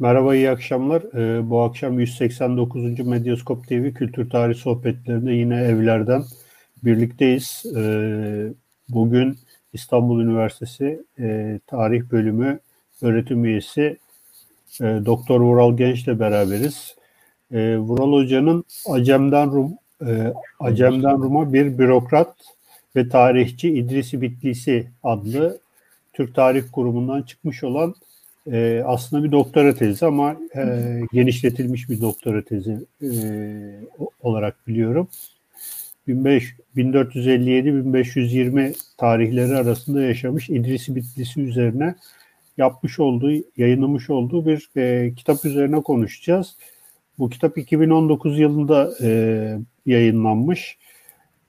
Merhaba, iyi akşamlar. Ee, bu akşam 189. Medyaskop TV Kültür Tarih Sohbetlerinde yine evlerden birlikteyiz. Ee, bugün İstanbul Üniversitesi e, Tarih Bölümü öğretim üyesi e, Doktor Vural Genç'le beraberiz. E, Vural Hoca'nın Acem'den Rum, e, Acem'den Rum'a bir bürokrat ve tarihçi İdrisi Bitlisi adlı Türk Tarih Kurumu'ndan çıkmış olan e, aslında bir doktora tezi ama e, genişletilmiş bir doktora tezi e, olarak biliyorum. 1457-1520 tarihleri arasında yaşamış İdrisi Bitlisi üzerine yapmış olduğu, yayınlamış olduğu bir e, kitap üzerine konuşacağız. Bu kitap 2019 yılında e, yayınlanmış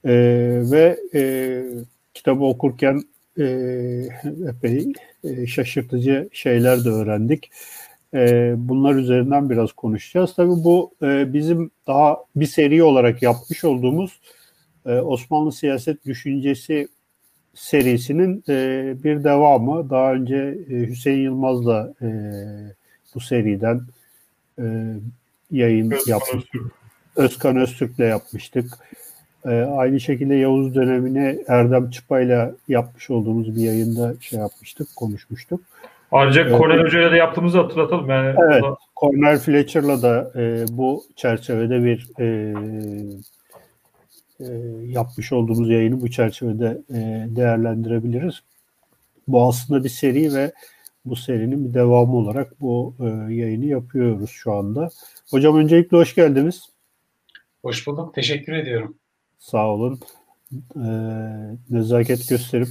e, ve e, kitabı okurken e, epey e, şaşırtıcı şeyler de öğrendik. E, bunlar üzerinden biraz konuşacağız. Tabii bu e, bizim daha bir seri olarak yapmış olduğumuz e, Osmanlı siyaset düşüncesi serisinin e, bir devamı. Daha önce e, Hüseyin Yılmaz'la e, bu seriden e, yayın Özkan yapmıştık. Özkan Öztürk'le yapmıştık. E, aynı şekilde Yavuz dönemine Erdem Çıpa'yla yapmış olduğumuz bir yayında şey yapmıştık, konuşmuştuk. Ayrıca evet. Cornel Hoca'yla da yaptığımızı hatırlatalım. Yani evet, da... Cornel Fletcher'la da e, bu çerçevede bir e, e, yapmış olduğumuz yayını bu çerçevede e, değerlendirebiliriz. Bu aslında bir seri ve bu serinin bir devamı olarak bu e, yayını yapıyoruz şu anda. Hocam öncelikle hoş geldiniz. Hoş bulduk. Teşekkür ediyorum. Sağ olun. E, nezaket gösterip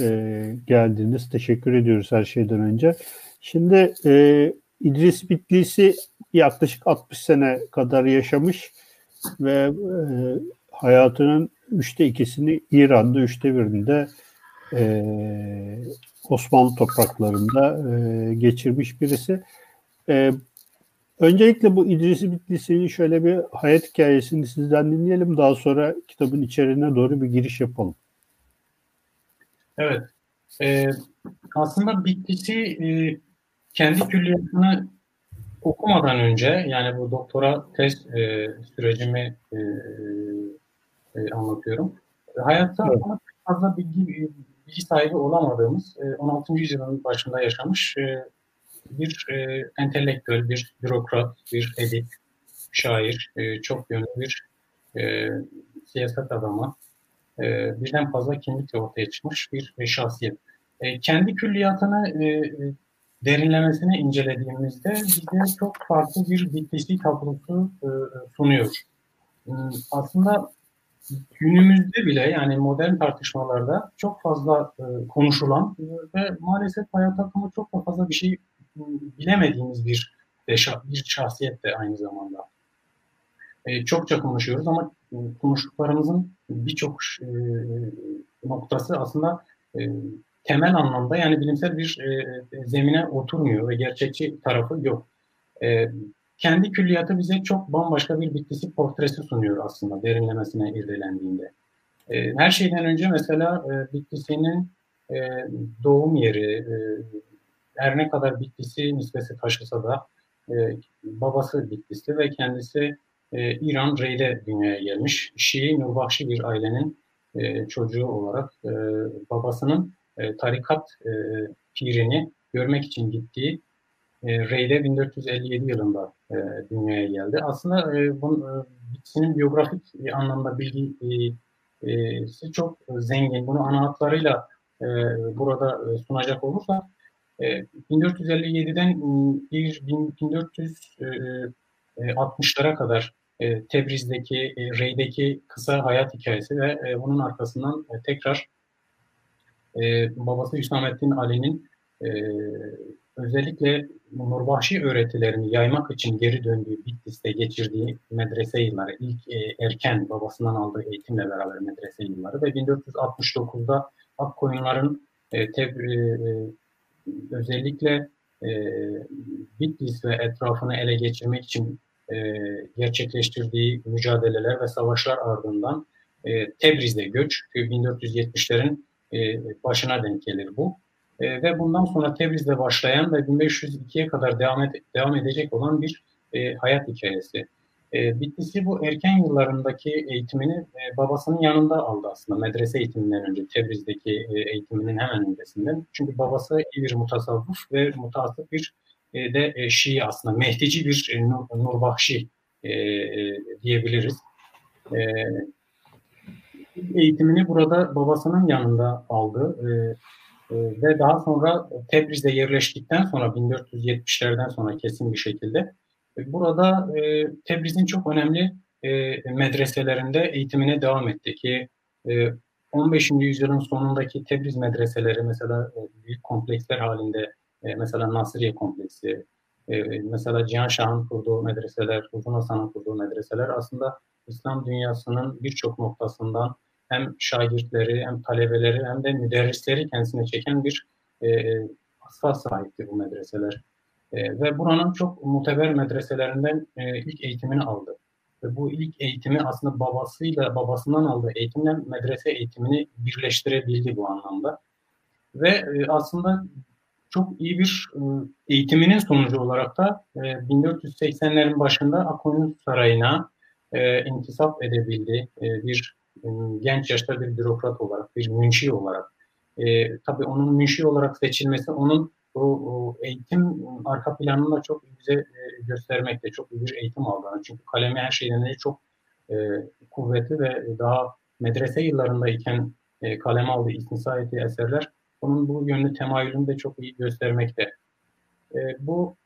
e, geldiniz. Teşekkür ediyoruz her şeyden önce. Şimdi e, İdris Bitlisi yaklaşık 60 sene kadar yaşamış ve e, hayatının üçte ikisini İran'da, üçte birini de e, Osmanlı topraklarında e, geçirmiş birisi. E, öncelikle bu İdris Bitlisi'nin şöyle bir hayat hikayesini sizden dinleyelim. Daha sonra kitabın içeriğine doğru bir giriş yapalım. Evet. E, aslında Bitlisi e, kendi külliyatını okumadan önce yani bu doktora tez e, sürecimi e, e, anlatıyorum. Hayatta evet. fazla bilgi bilgi sahibi olamadığımız e, 16. yüzyılın başında yaşamış e, bir e, entelektüel, bir bürokrat, bir edip, şair, e, çok yönlü bir e, siyaset adamı, e, birden fazla kimlikle ortaya çıkmış bir e, şahsiyet. E, kendi külliyatını e, derinlemesine incelediğimizde bize çok farklı bir bitlisi tablosu e, sunuyor. E, aslında günümüzde bile yani modern tartışmalarda çok fazla e, konuşulan e, ve maalesef hayat hakkında çok da fazla bir şey bilemediğimiz bir bir şahsiyet de aynı zamanda. E, çokça konuşuyoruz ama e, konuştuklarımızın birçok e, noktası aslında e, temel anlamda yani bilimsel bir e, zemine oturmuyor ve gerçekçi tarafı yok. E, kendi külliyatı bize çok bambaşka bir bitkisi portresi sunuyor aslında derinlemesine irdelendiğinde. E, her şeyden önce mesela e, bitkisinin e, doğum yeri, e, her ne kadar bitkisi nispeti taşısa da e, babası bitkisi ve kendisi e, İran Rey'de dünyaya gelmiş. Şii Nurbakşi bir ailenin e, çocuğu olarak e, babasının e, tarikat e, pirini görmek için gittiği e, Rey'de 1457 yılında e, dünyaya geldi. Aslında e, bunun, e, biyografik anlamda bilgi e, e, çok zengin. Bunu ana hatlarıyla e, burada e, sunacak olursa e, 1457'den 1460'lara kadar e, Tebriz'deki, e, Rey'deki kısa hayat hikayesi ve e, bunun arkasından e, tekrar e, babası Hüsamettin Ali'nin e, özellikle Nurbahşi öğretilerini yaymak için geri döndüğü Bitlis'te geçirdiği medrese yılları, ilk e, erken babasından aldığı eğitimle beraber medrese yılları ve 1469'da Akkoyunların e, teb, e, e, özellikle e, Bitlis ve etrafını ele geçirmek için e, gerçekleştirdiği mücadeleler ve savaşlar ardından e, Tebriz'de göç, 1470'lerin e, başına denk gelir bu. e, ve bundan sonra Tebriz'de başlayan ve 1502'ye kadar devam, ed- devam edecek olan bir e, hayat hikayesi. E, Bitlis'i bu erken yıllarındaki eğitimini e, babasının yanında aldı aslında medrese eğitiminden önce Tebriz'deki e, eğitiminin hemen öncesinden. Çünkü babası iyi bir mutasavvuf ve mutasip bir e, de Şii aslında Mehdici bir e, Nur, Nurbahşi diyebiliriz. Eğitimini burada babasının yanında aldı. Ve daha sonra Tebriz'de yerleştikten sonra 1470'lerden sonra kesin bir şekilde burada e, Tebriz'in çok önemli e, medreselerinde eğitimine devam etti ki e, 15. yüzyılın sonundaki Tebriz medreseleri mesela e, büyük kompleksler halinde e, mesela Nasriye kompleksi, e, mesela Cihan Şah'ın kurduğu medreseler, Uzun Hasan'ın kurduğu medreseler aslında İslam dünyasının birçok noktasından hem şagirdleri hem talebeleri hem de müderrisleri kendisine çeken bir e, asla sahipti bu medreseler. E, ve buranın çok muteber medreselerinden e, ilk eğitimini aldı. Ve bu ilk eğitimi aslında babasıyla babasından aldığı eğitimle medrese eğitimini birleştirebildi bu anlamda. Ve e, aslında çok iyi bir e, eğitiminin sonucu olarak da e, 1480'lerin başında Akoyun Sarayı'na e, intisap edebildi. E, bir e, genç yaşta bir bürokrat olarak, bir münşi olarak. E, tabii onun münşi olarak seçilmesi onun o eğitim arka planını da çok güzel e, göstermekte, çok iyi bir eğitim aldığını. Çünkü kalemi her şeyden önce çok e, kuvvetli ve daha medrese yıllarındayken e, kaleme aldığı, istinsa ettiği eserler onun bu yönlü temayülünü de çok iyi göstermekte. E, bu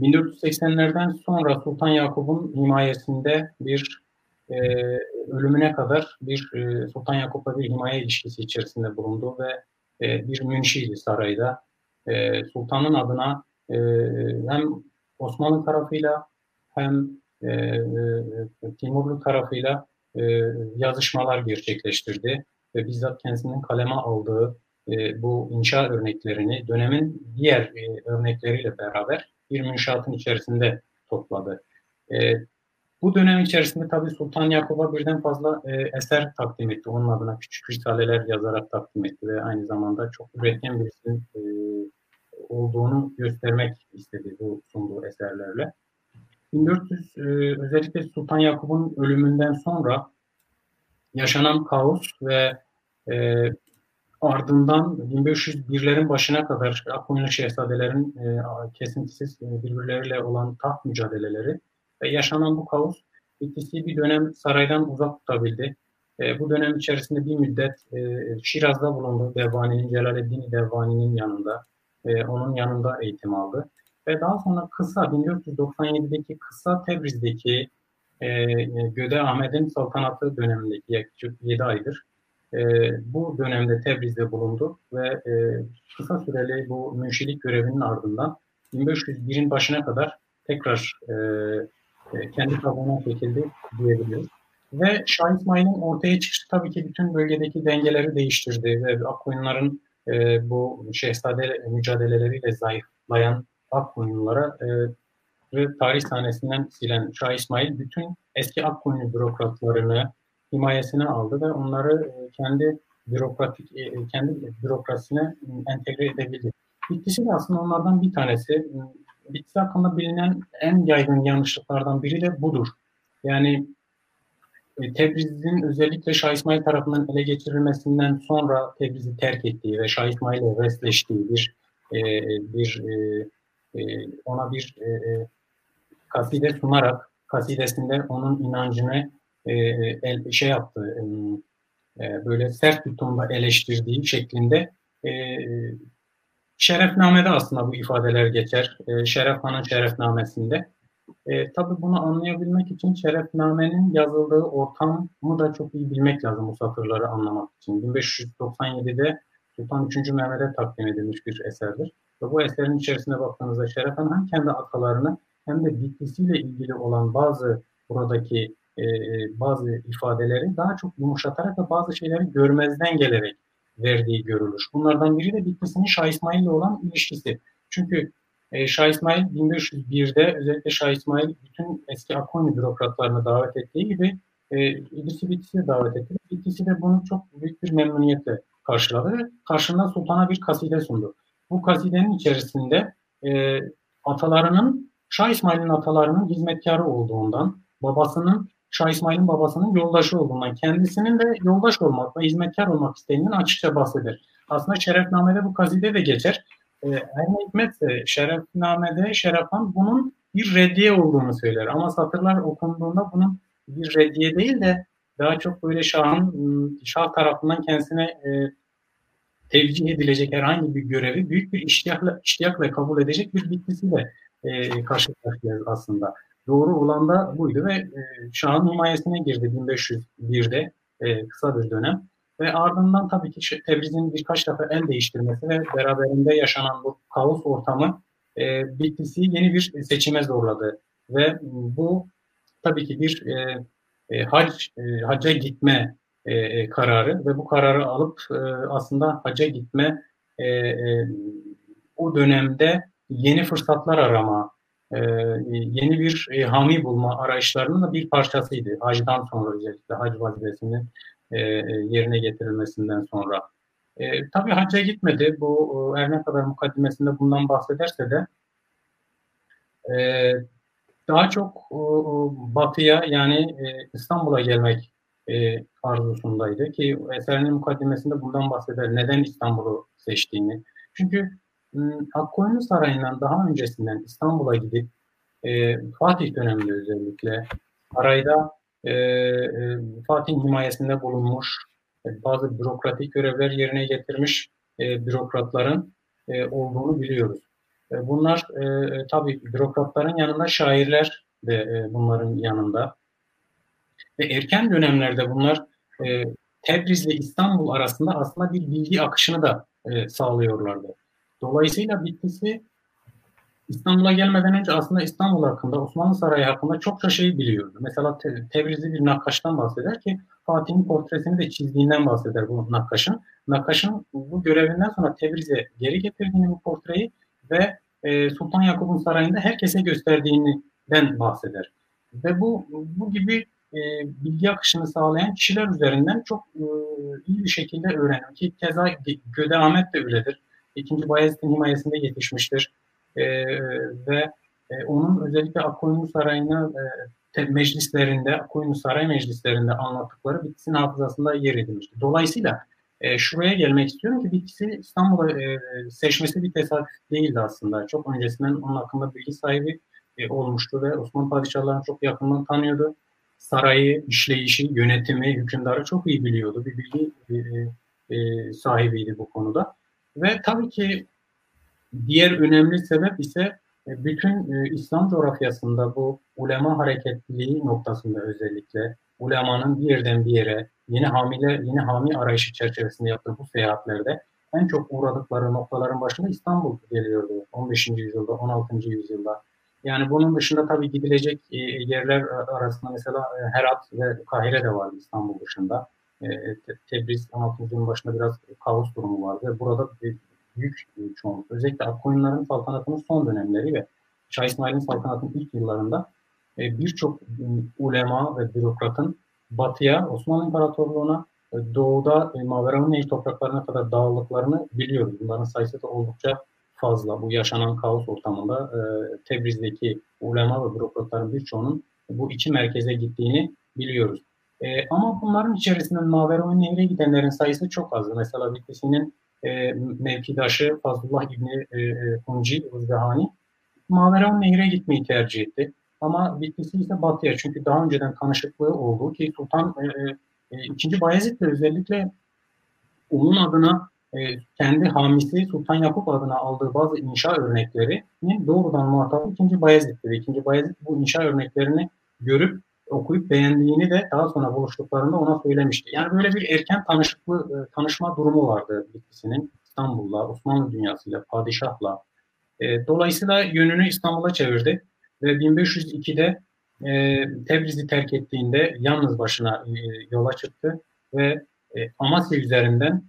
1480'lerden sonra Sultan Yakup'un himayesinde bir e, ölümüne kadar bir e, Sultan Yakup'la bir himaye ilişkisi içerisinde bulundu ve e, bir münşiydi sarayda. E, Sultanın adına e, hem Osmanlı tarafıyla hem e, e, Timurlu tarafıyla e, yazışmalar gerçekleştirdi ve bizzat kendisinin kaleme aldığı e, bu inşa örneklerini dönemin diğer e, örnekleriyle beraber bir münşaatın içerisinde topladı. E, bu dönem içerisinde tabi Sultan Yakup'a birden fazla e, eser takdim etti. Onun adına küçük risaleler yazarak takdim etti ve aynı zamanda çok üretken birisinin e, olduğunu göstermek istedi bu sunduğu eserlerle. 1400 e, özellikle Sultan Yakup'un ölümünden sonra yaşanan kaos ve e, ardından 1501'lerin başına kadar Akkoyunlu şehzadelerin e, kesintisiz e, birbirleriyle olan taht mücadeleleri ve yaşanan bu kaos Bitlis'i bir dönem saraydan uzak tutabildi. E, bu dönem içerisinde bir müddet e, Şiraz'da bulundu Devani'nin, Celaleddin Devani'nin yanında. E, onun yanında eğitim aldı. Ve daha sonra kısa 1497'deki kısa Tebriz'deki e, Göde Ahmet'in saltanatı dönemindeki yaklaşık 7 aydır e, bu dönemde Tebriz'de bulundu ve e, kısa süreli bu münşilik görevinin ardından 1501'in başına kadar tekrar e, e, kendi kabuğuna çekildi diyebiliriz. Ve Şah İsmail'in ortaya çıkışı tabii ki bütün bölgedeki dengeleri değiştirdi ve Akkoyunların e, bu şehzade mücadeleleriyle zayıflayan Akkoyunlulara e, ve tarih sahnesinden silen Şah İsmail bütün eski Akkoyunlu bürokratlarını himayesine aldı ve onları e, kendi bürokratik e, kendi bürokrasisine entegre edebildi. Bitlis'i de aslında onlardan bir tanesi. Bitlis hakkında bilinen en yaygın yanlışlıklardan biri de budur. Yani e, Tebriz'in özellikle Şah İsmail tarafından ele geçirilmesinden sonra Tebriz'i terk ettiği ve Şah İsmail'le resleştiği bir e, bir e, e, ona bir e, e, kaside sunarak kasidesinde onun inancını e, el, şey yaptı e, böyle sert bir tonda eleştirdiği şeklinde e, Şerefname'de aslında bu ifadeler geçer. E, Şeref Han'ın Şerefnamesinde. E, tabii bunu anlayabilmek için Şerefname'nin yazıldığı ortamı da çok iyi bilmek lazım bu satırları anlamak için. 1597'de Sultan 3. Mehmet'e takdim edilmiş bir eserdir. Ve bu eserin içerisine baktığınızda Şeref Han hem kendi atalarını hem de bitkisiyle ilgili olan bazı buradaki e, bazı ifadeleri daha çok yumuşatarak ve bazı şeyleri görmezden gelerek verdiği görülür. Bunlardan biri de Bitlis'in Şah İsmail ile olan ilişkisi. Çünkü e, Şah İsmail 1501'de özellikle Şah İsmail bütün eski Akkoyunlu bürokratlarını davet ettiği gibi e, İdris'i Bitlis'e davet etti. Bitlis'i de bunu çok büyük bir memnuniyetle karşıladı ve karşında sultana bir kaside sundu. Bu kasidenin içerisinde e, atalarının, Şah İsmail'in atalarının hizmetkarı olduğundan, babasının, Şah İsmail'in babasının yoldaşı olduğundan, kendisinin de yoldaş olmak ve hizmetkar olmak isteğinden açıkça bahseder. Aslında Şerefname'de bu kaside de geçer. E, her hikmetse Şerefname'de Şerefhan bunun bir reddiye olduğunu söyler. Ama satırlar okunduğunda bunun bir reddiye değil de daha çok böyle Şah'ın Şah tarafından kendisine e, tevcih edilecek herhangi bir görevi büyük bir iştiyakla, iştiyakla kabul edecek bir bitkisiyle e, karşı karşıyayız aslında. Doğru olan da buydu ve e, Şah'ın himayesine girdi 1501'de e, kısa bir dönem. Ve ardından tabii ki Tebriz'in birkaç defa el değiştirmesi ve beraberinde yaşanan bu kaos ortamı e, Bitlis'i yeni bir seçime zorladı. Ve bu tabii ki bir e, e, hac e, hacca gitme e, e, kararı ve bu kararı alıp e, aslında hacca gitme e, e, o dönemde yeni fırsatlar arama, e, yeni bir e, hami bulma arayışlarının da bir parçasıydı. Hacdan sonra özellikle hac vazifesinin e, e, yerine getirilmesinden sonra. E, tabii hacca gitmedi. Bu her ne kadar mukaddimesinde bundan bahsederse de e, daha çok e, batıya yani e, İstanbul'a gelmek e, arzusundaydı ki eserinin mukaddimesinde bundan bahseder. Neden İstanbul'u seçtiğini. Çünkü Akkoyunlu Sarayı'ndan daha öncesinden İstanbul'a gidip e, Fatih döneminde özellikle sarayda e, e, Fatih'in himayesinde bulunmuş e, bazı bürokratik görevler yerine getirmiş e, bürokratların e, olduğunu biliyoruz. E, bunlar e, e, tabii bürokratların yanında şairler de e, bunların yanında. Ve erken dönemlerde bunlar e, Tebriz ile İstanbul arasında aslında bir bilgi akışını da e, sağlıyorlardı. Dolayısıyla Bitlis'i İstanbul'a gelmeden önce aslında İstanbul hakkında, Osmanlı Sarayı hakkında çokça şey biliyordu. Mesela te, Tebrizli bir nakkaştan bahseder ki Fatih'in portresini de çizdiğinden bahseder bu nakkaşın. Nakkaşın bu görevinden sonra Tebriz'e geri getirdiğini bu portreyi ve e, Sultan Yakup'un sarayında herkese gösterdiğinden bahseder. Ve bu bu gibi e, bilgi akışını sağlayan kişiler üzerinden çok e, iyi bir şekilde öğrendim. Ki keza Göde Ahmet de öyledir. İkinci Bayezid'in himayesinde yetişmiştir. E, ve e, onun özellikle Akkoyunlu Sarayı'nı e, meclislerinde, Akkoyunlu Saray meclislerinde anlattıkları Bitlis'in hafızasında yer edilmiştir. Dolayısıyla e, şuraya gelmek istiyorum ki Bitlis'i İstanbul'a e, seçmesi bir tesadüf değildi aslında. Çok öncesinden onun hakkında bilgi sahibi e, olmuştu ve Osmanlı padişahlarını çok yakından tanıyordu. Sarayı, işleyişi, yönetimi, hükümdarı çok iyi biliyordu. Bir bilgi e, e, sahibiydi bu konuda. Ve tabii ki diğer önemli sebep ise e, bütün e, İslam coğrafyasında bu ulema hareketliliği noktasında özellikle ulemanın bir yerden bir yere yeni hamile, yeni hami arayışı çerçevesinde yaptığı bu seyahatlerde en çok uğradıkları noktaların başında İstanbul geliyordu 15. yüzyılda, 16. yüzyılda. Yani bunun dışında tabii gidilecek e, yerler arasında mesela Herat ve Kahire de vardı İstanbul dışında. Tebriz 16. yüzyılın başında biraz kaos durumu vardı. Burada büyük çoğunluk. Özellikle Akkoyunların saltanatının son dönemleri ve Şah İsmail'in saltanatının ilk yıllarında e, birçok ulema ve bürokratın batıya, Osmanlı İmparatorluğu'na, e, doğuda e, Maveraunneyi topraklarına kadar dağıldıklarını biliyoruz. Bunların sayısı da oldukça fazla. Bu yaşanan kaos ortamında e, Tebriz'deki ulema ve bürokratların birçoğunun bu iki merkeze gittiğini biliyoruz. E, ama bunların içerisinde Maveraunneyi'ne gidenlerin sayısı çok azdı. Mesela Bitlis'in e, mevkidaşı Fazlullah İbni e, e Hunci Uzdehani Maveran Nehir'e gitmeyi tercih etti. Ama Bitlis'i ise batıya çünkü daha önceden tanışıklığı olduğu ki Sultan e, e, e Bayezid de özellikle onun adına e, kendi hamisi Sultan Yakup adına aldığı bazı inşa örneklerini doğrudan muhatabı ikinci Bayezid'di. Ve ikinci Bayezid bu inşa örneklerini görüp okuyup beğendiğini de daha sonra buluştuklarında ona söylemişti. Yani böyle bir erken tanışıklı e, tanışma durumu vardı ikisinin İstanbul'la, Osmanlı dünyasıyla, padişahla. E, dolayısıyla yönünü İstanbul'a çevirdi ve 1502'de e, Tebriz'i terk ettiğinde yalnız başına yola çıktı ve Amasya üzerinden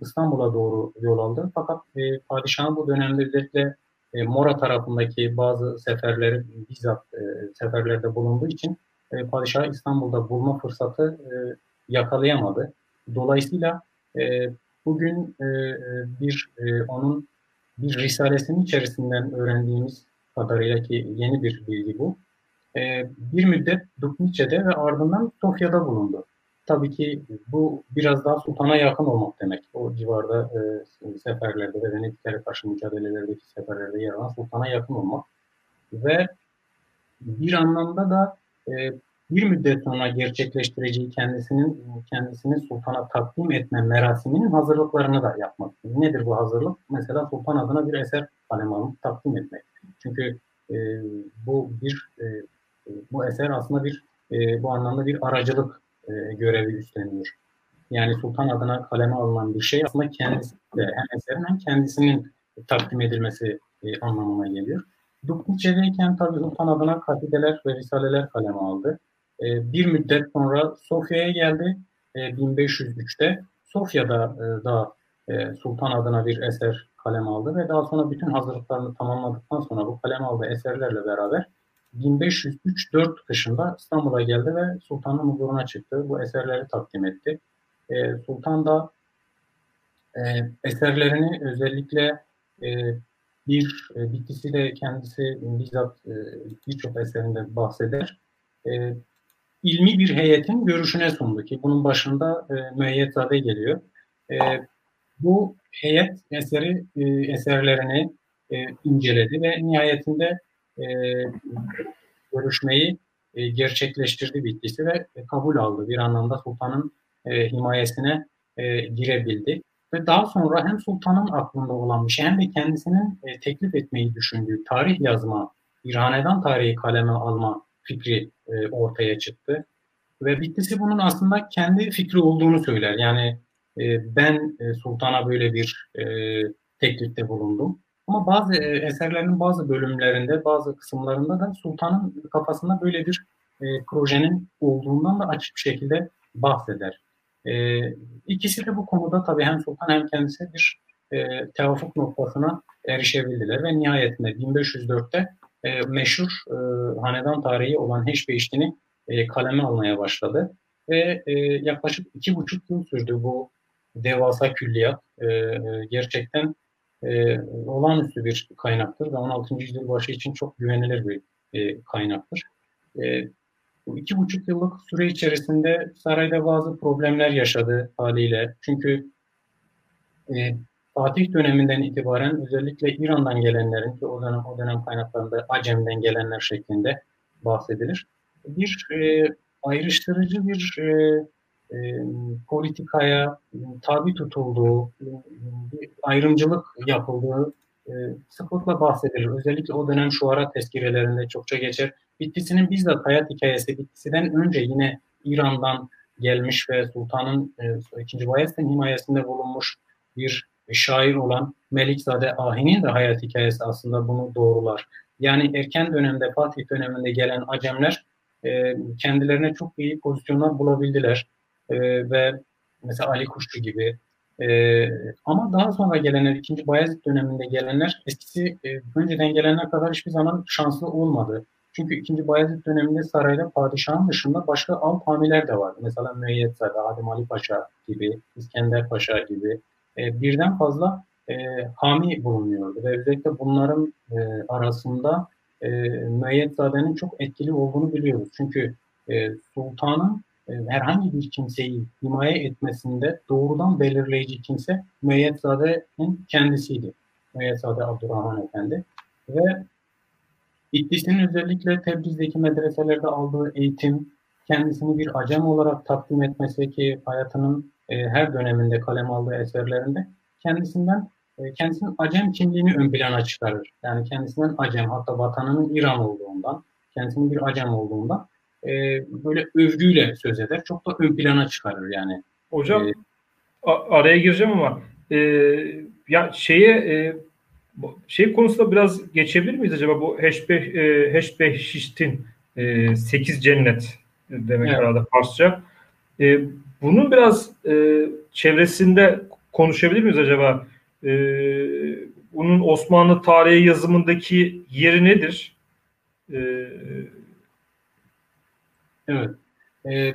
İstanbul'a doğru yol aldı. Fakat padişahın bu dönemde özellikle Mora tarafındaki bazı seferleri bizzat seferlerde bulunduğu için e, padişah İstanbul'da bulma fırsatı e, yakalayamadı. Dolayısıyla e, bugün e, bir e, onun bir risalesinin içerisinden öğrendiğimiz kadarıyla ki yeni bir bilgi bu. E, bir müddet Dubnice'de ve ardından Sofya'da bulundu. Tabii ki bu biraz daha sultana yakın olmak demek. O civarda e, seferlerde ve Venediklere karşı mücadelelerdeki seferlerde yer alan sultana yakın olmak. Ve bir anlamda da e, bir müddet sonra gerçekleştireceği kendisinin kendisini sultana takdim etme merasiminin hazırlıklarını da yapmak. Nedir bu hazırlık? Mesela sultan adına bir eser kalem alıp takdim etmek. Çünkü e, bu bir e, bu eser aslında bir e, bu anlamda bir aracılık e, görevi üstleniyor. Yani sultan adına kaleme alınan bir şey aslında kendisi de hem eserin hem kendisinin takdim edilmesi e, anlamına geliyor. Dubnice'deyken tabii sultan adına kasideler ve risaleler kaleme aldı. E, bir müddet sonra Sofya'ya geldi e, 1503'te. Sofya'da e, da e, sultan adına bir eser kaleme aldı ve daha sonra bütün hazırlıklarını tamamladıktan sonra bu kaleme aldığı eserlerle beraber 1503-4 kışında İstanbul'a geldi ve sultanın huzuruna çıktı. Bu eserleri takdim etti. E, Sultan da e, eserlerini özellikle e, bir e, bitkisi de kendisi bizzat e, birçok eserinde bahseder. E, ilmi bir heyetin görüşüne sundu ki bunun başında e, Müeyyetzade geliyor. E, bu heyet eseri e, eserlerini e, inceledi ve nihayetinde e, görüşmeyi e, gerçekleştirdi bittisi ve kabul aldı. Bir anlamda sultanın e, himayesine e, girebildi. Ve daha sonra hem sultanın aklında olan bir şey hem de kendisinin e, teklif etmeyi düşündüğü tarih yazma, bir hanedan tarihi kaleme alma fikri e, ortaya çıktı. Ve bittisi bunun aslında kendi fikri olduğunu söyler. Yani e, ben e, sultana böyle bir e, teklifte bulundum. Ama bazı e, eserlerin bazı bölümlerinde, bazı kısımlarında da sultanın kafasında böyle bir e, projenin olduğundan da açık bir şekilde bahseder. E, ikisi de bu konuda tabii hem sultan hem kendisi bir e, tevafuk noktasına erişebildiler ve nihayetinde 1504'te e, meşhur e, hanedan tarihi olan Heşbeşti'ni e, kaleme almaya başladı. Ve e, yaklaşık iki buçuk yıl sürdü bu devasa külliyat. E gerçekten e, olağanüstü bir kaynaktır ve 16. yüzyıl başı için çok güvenilir bir e, kaynaktır. E, bu iki buçuk yıllık süre içerisinde sarayda bazı problemler yaşadı haliyle. Çünkü e, Fatih döneminden itibaren özellikle İran'dan gelenlerin ki o dönem o dönem kaynaklarında Acem'den gelenler şeklinde bahsedilir. Bir e, ayrıştırıcı bir e, e, politikaya tabi tutulduğu, bir ayrımcılık yapıldığı e, sıklıkla bahsedilir. Özellikle o dönem şuara tezkirelerinde çokça geçer. Bittisi'nin bizzat hayat hikayesi Bittisi'den önce yine İran'dan gelmiş ve sultanın e, 2. Bayezid'in himayesinde bulunmuş bir şair olan Melikzade Ahi'nin de hayat hikayesi aslında bunu doğrular. Yani erken dönemde Fatih döneminde gelen Acemler e, kendilerine çok iyi pozisyonlar bulabildiler. E, ve mesela Ali Kuşçu gibi e, ama daha sonra gelenler, ikinci Bayezid döneminde gelenler eskisi e, önceden gelenler kadar hiçbir zaman şanslı olmadı. Çünkü ikinci Bayezid döneminde sarayda padişahın dışında başka alt hamiler de vardı. Mesela Müeyyetzade, Adem Ali Paşa gibi, İskender Paşa gibi e, birden fazla e, hami bulunuyordu. Ve özellikle bunların e, arasında e, Müeyyetzade'nin çok etkili olduğunu biliyoruz. Çünkü e, sultanın herhangi bir kimseyi himaye etmesinde doğrudan belirleyici kimse Müeyyetzade'nin kendisiydi. Müeyyetzade Abdurrahman Efendi. Ve İttis'in özellikle Tebriz'deki medreselerde aldığı eğitim, kendisini bir acem olarak takdim etmesi ki hayatının e, her döneminde kalem aldığı eserlerinde kendisinden e, kendisinin acem kimliğini ön plana çıkarır. Yani kendisinden acem hatta vatanının İran olduğundan, kendisinin bir acem olduğundan e, böyle övgüyle söz eder. Çok da ön plana çıkarır yani. Hocam ee, araya gireceğim ama e, ya şeye e, şey konusunda biraz geçebilir miyiz acaba bu Heşbeh e, Heşbehşiştin e, 8 cennet demek evet. herhalde Farsça. E, bunun biraz e, çevresinde konuşabilir miyiz acaba? E, bunun Osmanlı tarihi yazımındaki yeri nedir? E, Evet. E,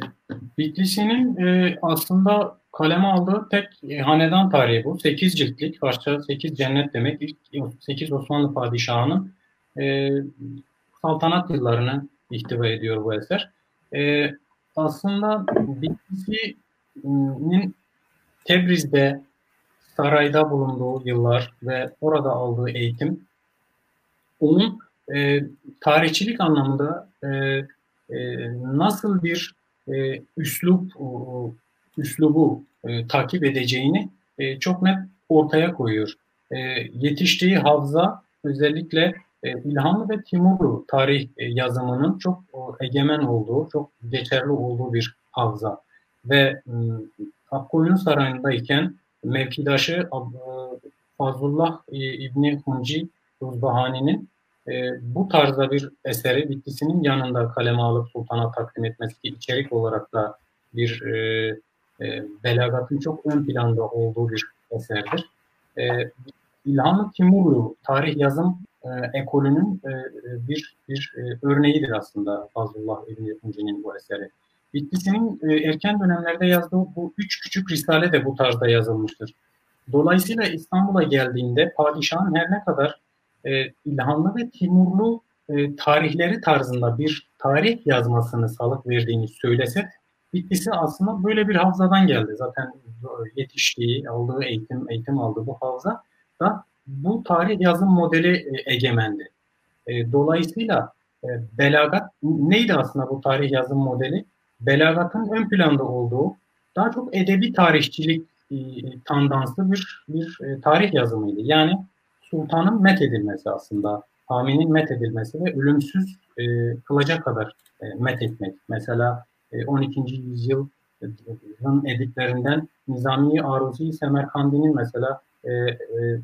Bitlis'in e, aslında kaleme aldığı tek e, hanedan tarihi bu. 8 ciltlik, parça 8 cennet demek. İlk 8 Osmanlı padişahının e, saltanat yıllarını ihtiva ediyor bu eser. E, aslında Bitlis'in Tebriz'de sarayda bulunduğu yıllar ve orada aldığı eğitim onun e, tarihçilik anlamında e, nasıl bir e, üslup üslubu e, takip edeceğini e, çok net ortaya koyuyor. E, yetiştiği havza özellikle e, İlhanlı ve Timurlu tarih e, yazımının çok e, egemen olduğu, çok geçerli olduğu bir havza. Ve e, Akkoyun Sarayı'ndayken mevkidaşı e, Fazlullah e, İbni Hunci Ruzbahani'nin e, bu tarzda bir eseri Bitlisinin yanında kaleme alıp sultana takdim etmesi ki içerik olarak da bir e, e, belagatın çok ön planda olduğu bir eserdir. E, İlhan Timurlu tarih yazım e, ekolünün e, bir bir e, örneğidir aslında Fazlullah İbni Hunci'nin bu eseri. Bitlisinin e, erken dönemlerde yazdığı bu üç küçük risale de bu tarzda yazılmıştır. Dolayısıyla İstanbul'a geldiğinde padişahın her ne kadar e, İlhanlı ve Timurlu e, tarihleri tarzında bir tarih yazmasını salık verdiğini söylese Bitlis'e aslında böyle bir havzadan geldi. Zaten yetiştiği, aldığı eğitim, eğitim aldığı bu havza da bu tarih yazım modeli e, egemendi. E, dolayısıyla e, belagat neydi aslında bu tarih yazım modeli? Belagatın ön planda olduğu daha çok edebi tarihçilik tandanslı bir bir tarih yazımıydı. Yani sultanın met edilmesi aslında, haminin met edilmesi ve ölümsüz e, kılacak kadar e, met etmek. Mesela 12. E, yüzyılın editlerinden Nizami Aruzi Semerkandi'nin mesela e, e,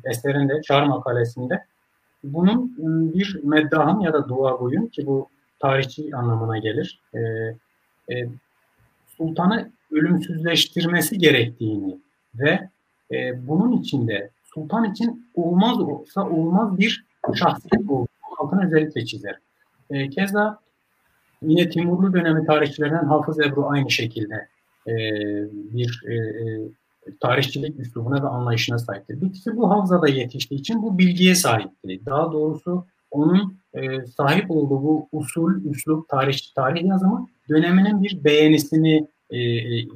eserinde, Çar makalesinde bunun bir meddahın ya da dua boyun ki bu tarihçi anlamına gelir. E, e, sultanı ölümsüzleştirmesi gerektiğini ve e, bunun içinde sultan için olmaz olsa olmaz bir şahsiyet olduğunu altını özellikle çizer. E, keza Yine Timurlu dönemi tarihçilerinden Hafız Ebru aynı şekilde e, bir e, e, tarihçilik üslubuna ve anlayışına sahiptir. Bitkisi bu havzada yetiştiği için bu bilgiye sahipti. Daha doğrusu onun e, sahip olduğu bu usul, üslup, tarih, tarih yazımı döneminin bir beğenisini e, e,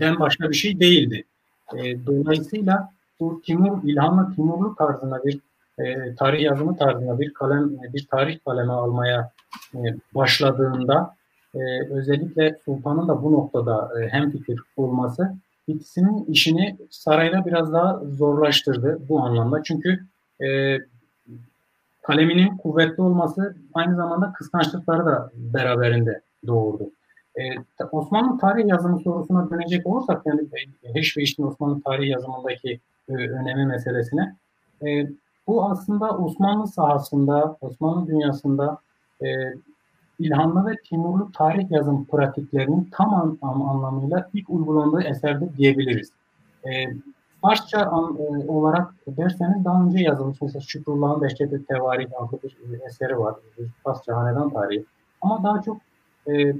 den başka bir şey değildi. E, dolayısıyla bu Timur, İlhanlı Timurlu tarzına bir e, tarih yazımı tarzında bir kalem, bir tarih kaleme almaya e, başladığında e, özellikle sultanın da bu noktada e, hem fikir olması ikisinin işini sarayda biraz daha zorlaştırdı bu anlamda. Çünkü e, kaleminin kuvvetli olması aynı zamanda kıskançlıkları da beraberinde doğurdu. E, Osmanlı tarih yazımı sorusuna dönecek olursak yani Heşbeş'in Osmanlı tarih yazımındaki e, önemi meselesine e, bu aslında Osmanlı sahasında, Osmanlı dünyasında e, İlhanlı ve Timurlu tarih yazım pratiklerinin tam an, an, anlamıyla ilk uygulandığı eserde diyebiliriz. E, Farsça an, e, olarak derseniz daha önce yazılmış mesela Şükrullah'ın Dehşet-i Tevarih adlı bir eseri var. Farsça hanedan tarihi. Ama daha çok e,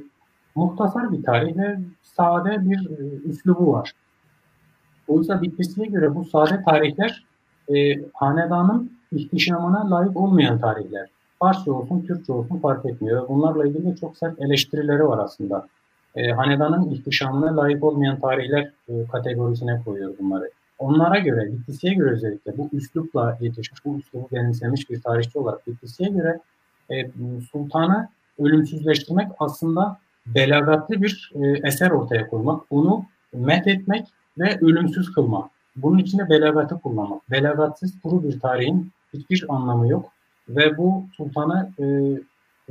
muhtasar bir tarih ve sade bir e, üslubu var. Oysa Bitlis'e göre bu sade tarihler e, hanedanın ihtişamına layık olmayan tarihler. Farsça olsun, Türkçe olsun fark etmiyor. Bunlarla ilgili çok sert eleştirileri var aslında. E, hanedanın ihtişamına layık olmayan tarihler e, kategorisine koyuyor bunları. Onlara göre, Bitlis'e göre özellikle bu üslupla yetişmiş, bu üslubu benimsemiş bir tarihçi olarak Bitlis'e göre e, sultanı ölümsüzleştirmek aslında belagatlı bir e, eser ortaya koymak, onu met etmek ve ölümsüz kılmak. Bunun içinde belagatı kullanmak. Belagatsız kuru bir tarihin hiçbir anlamı yok ve bu sultanı e,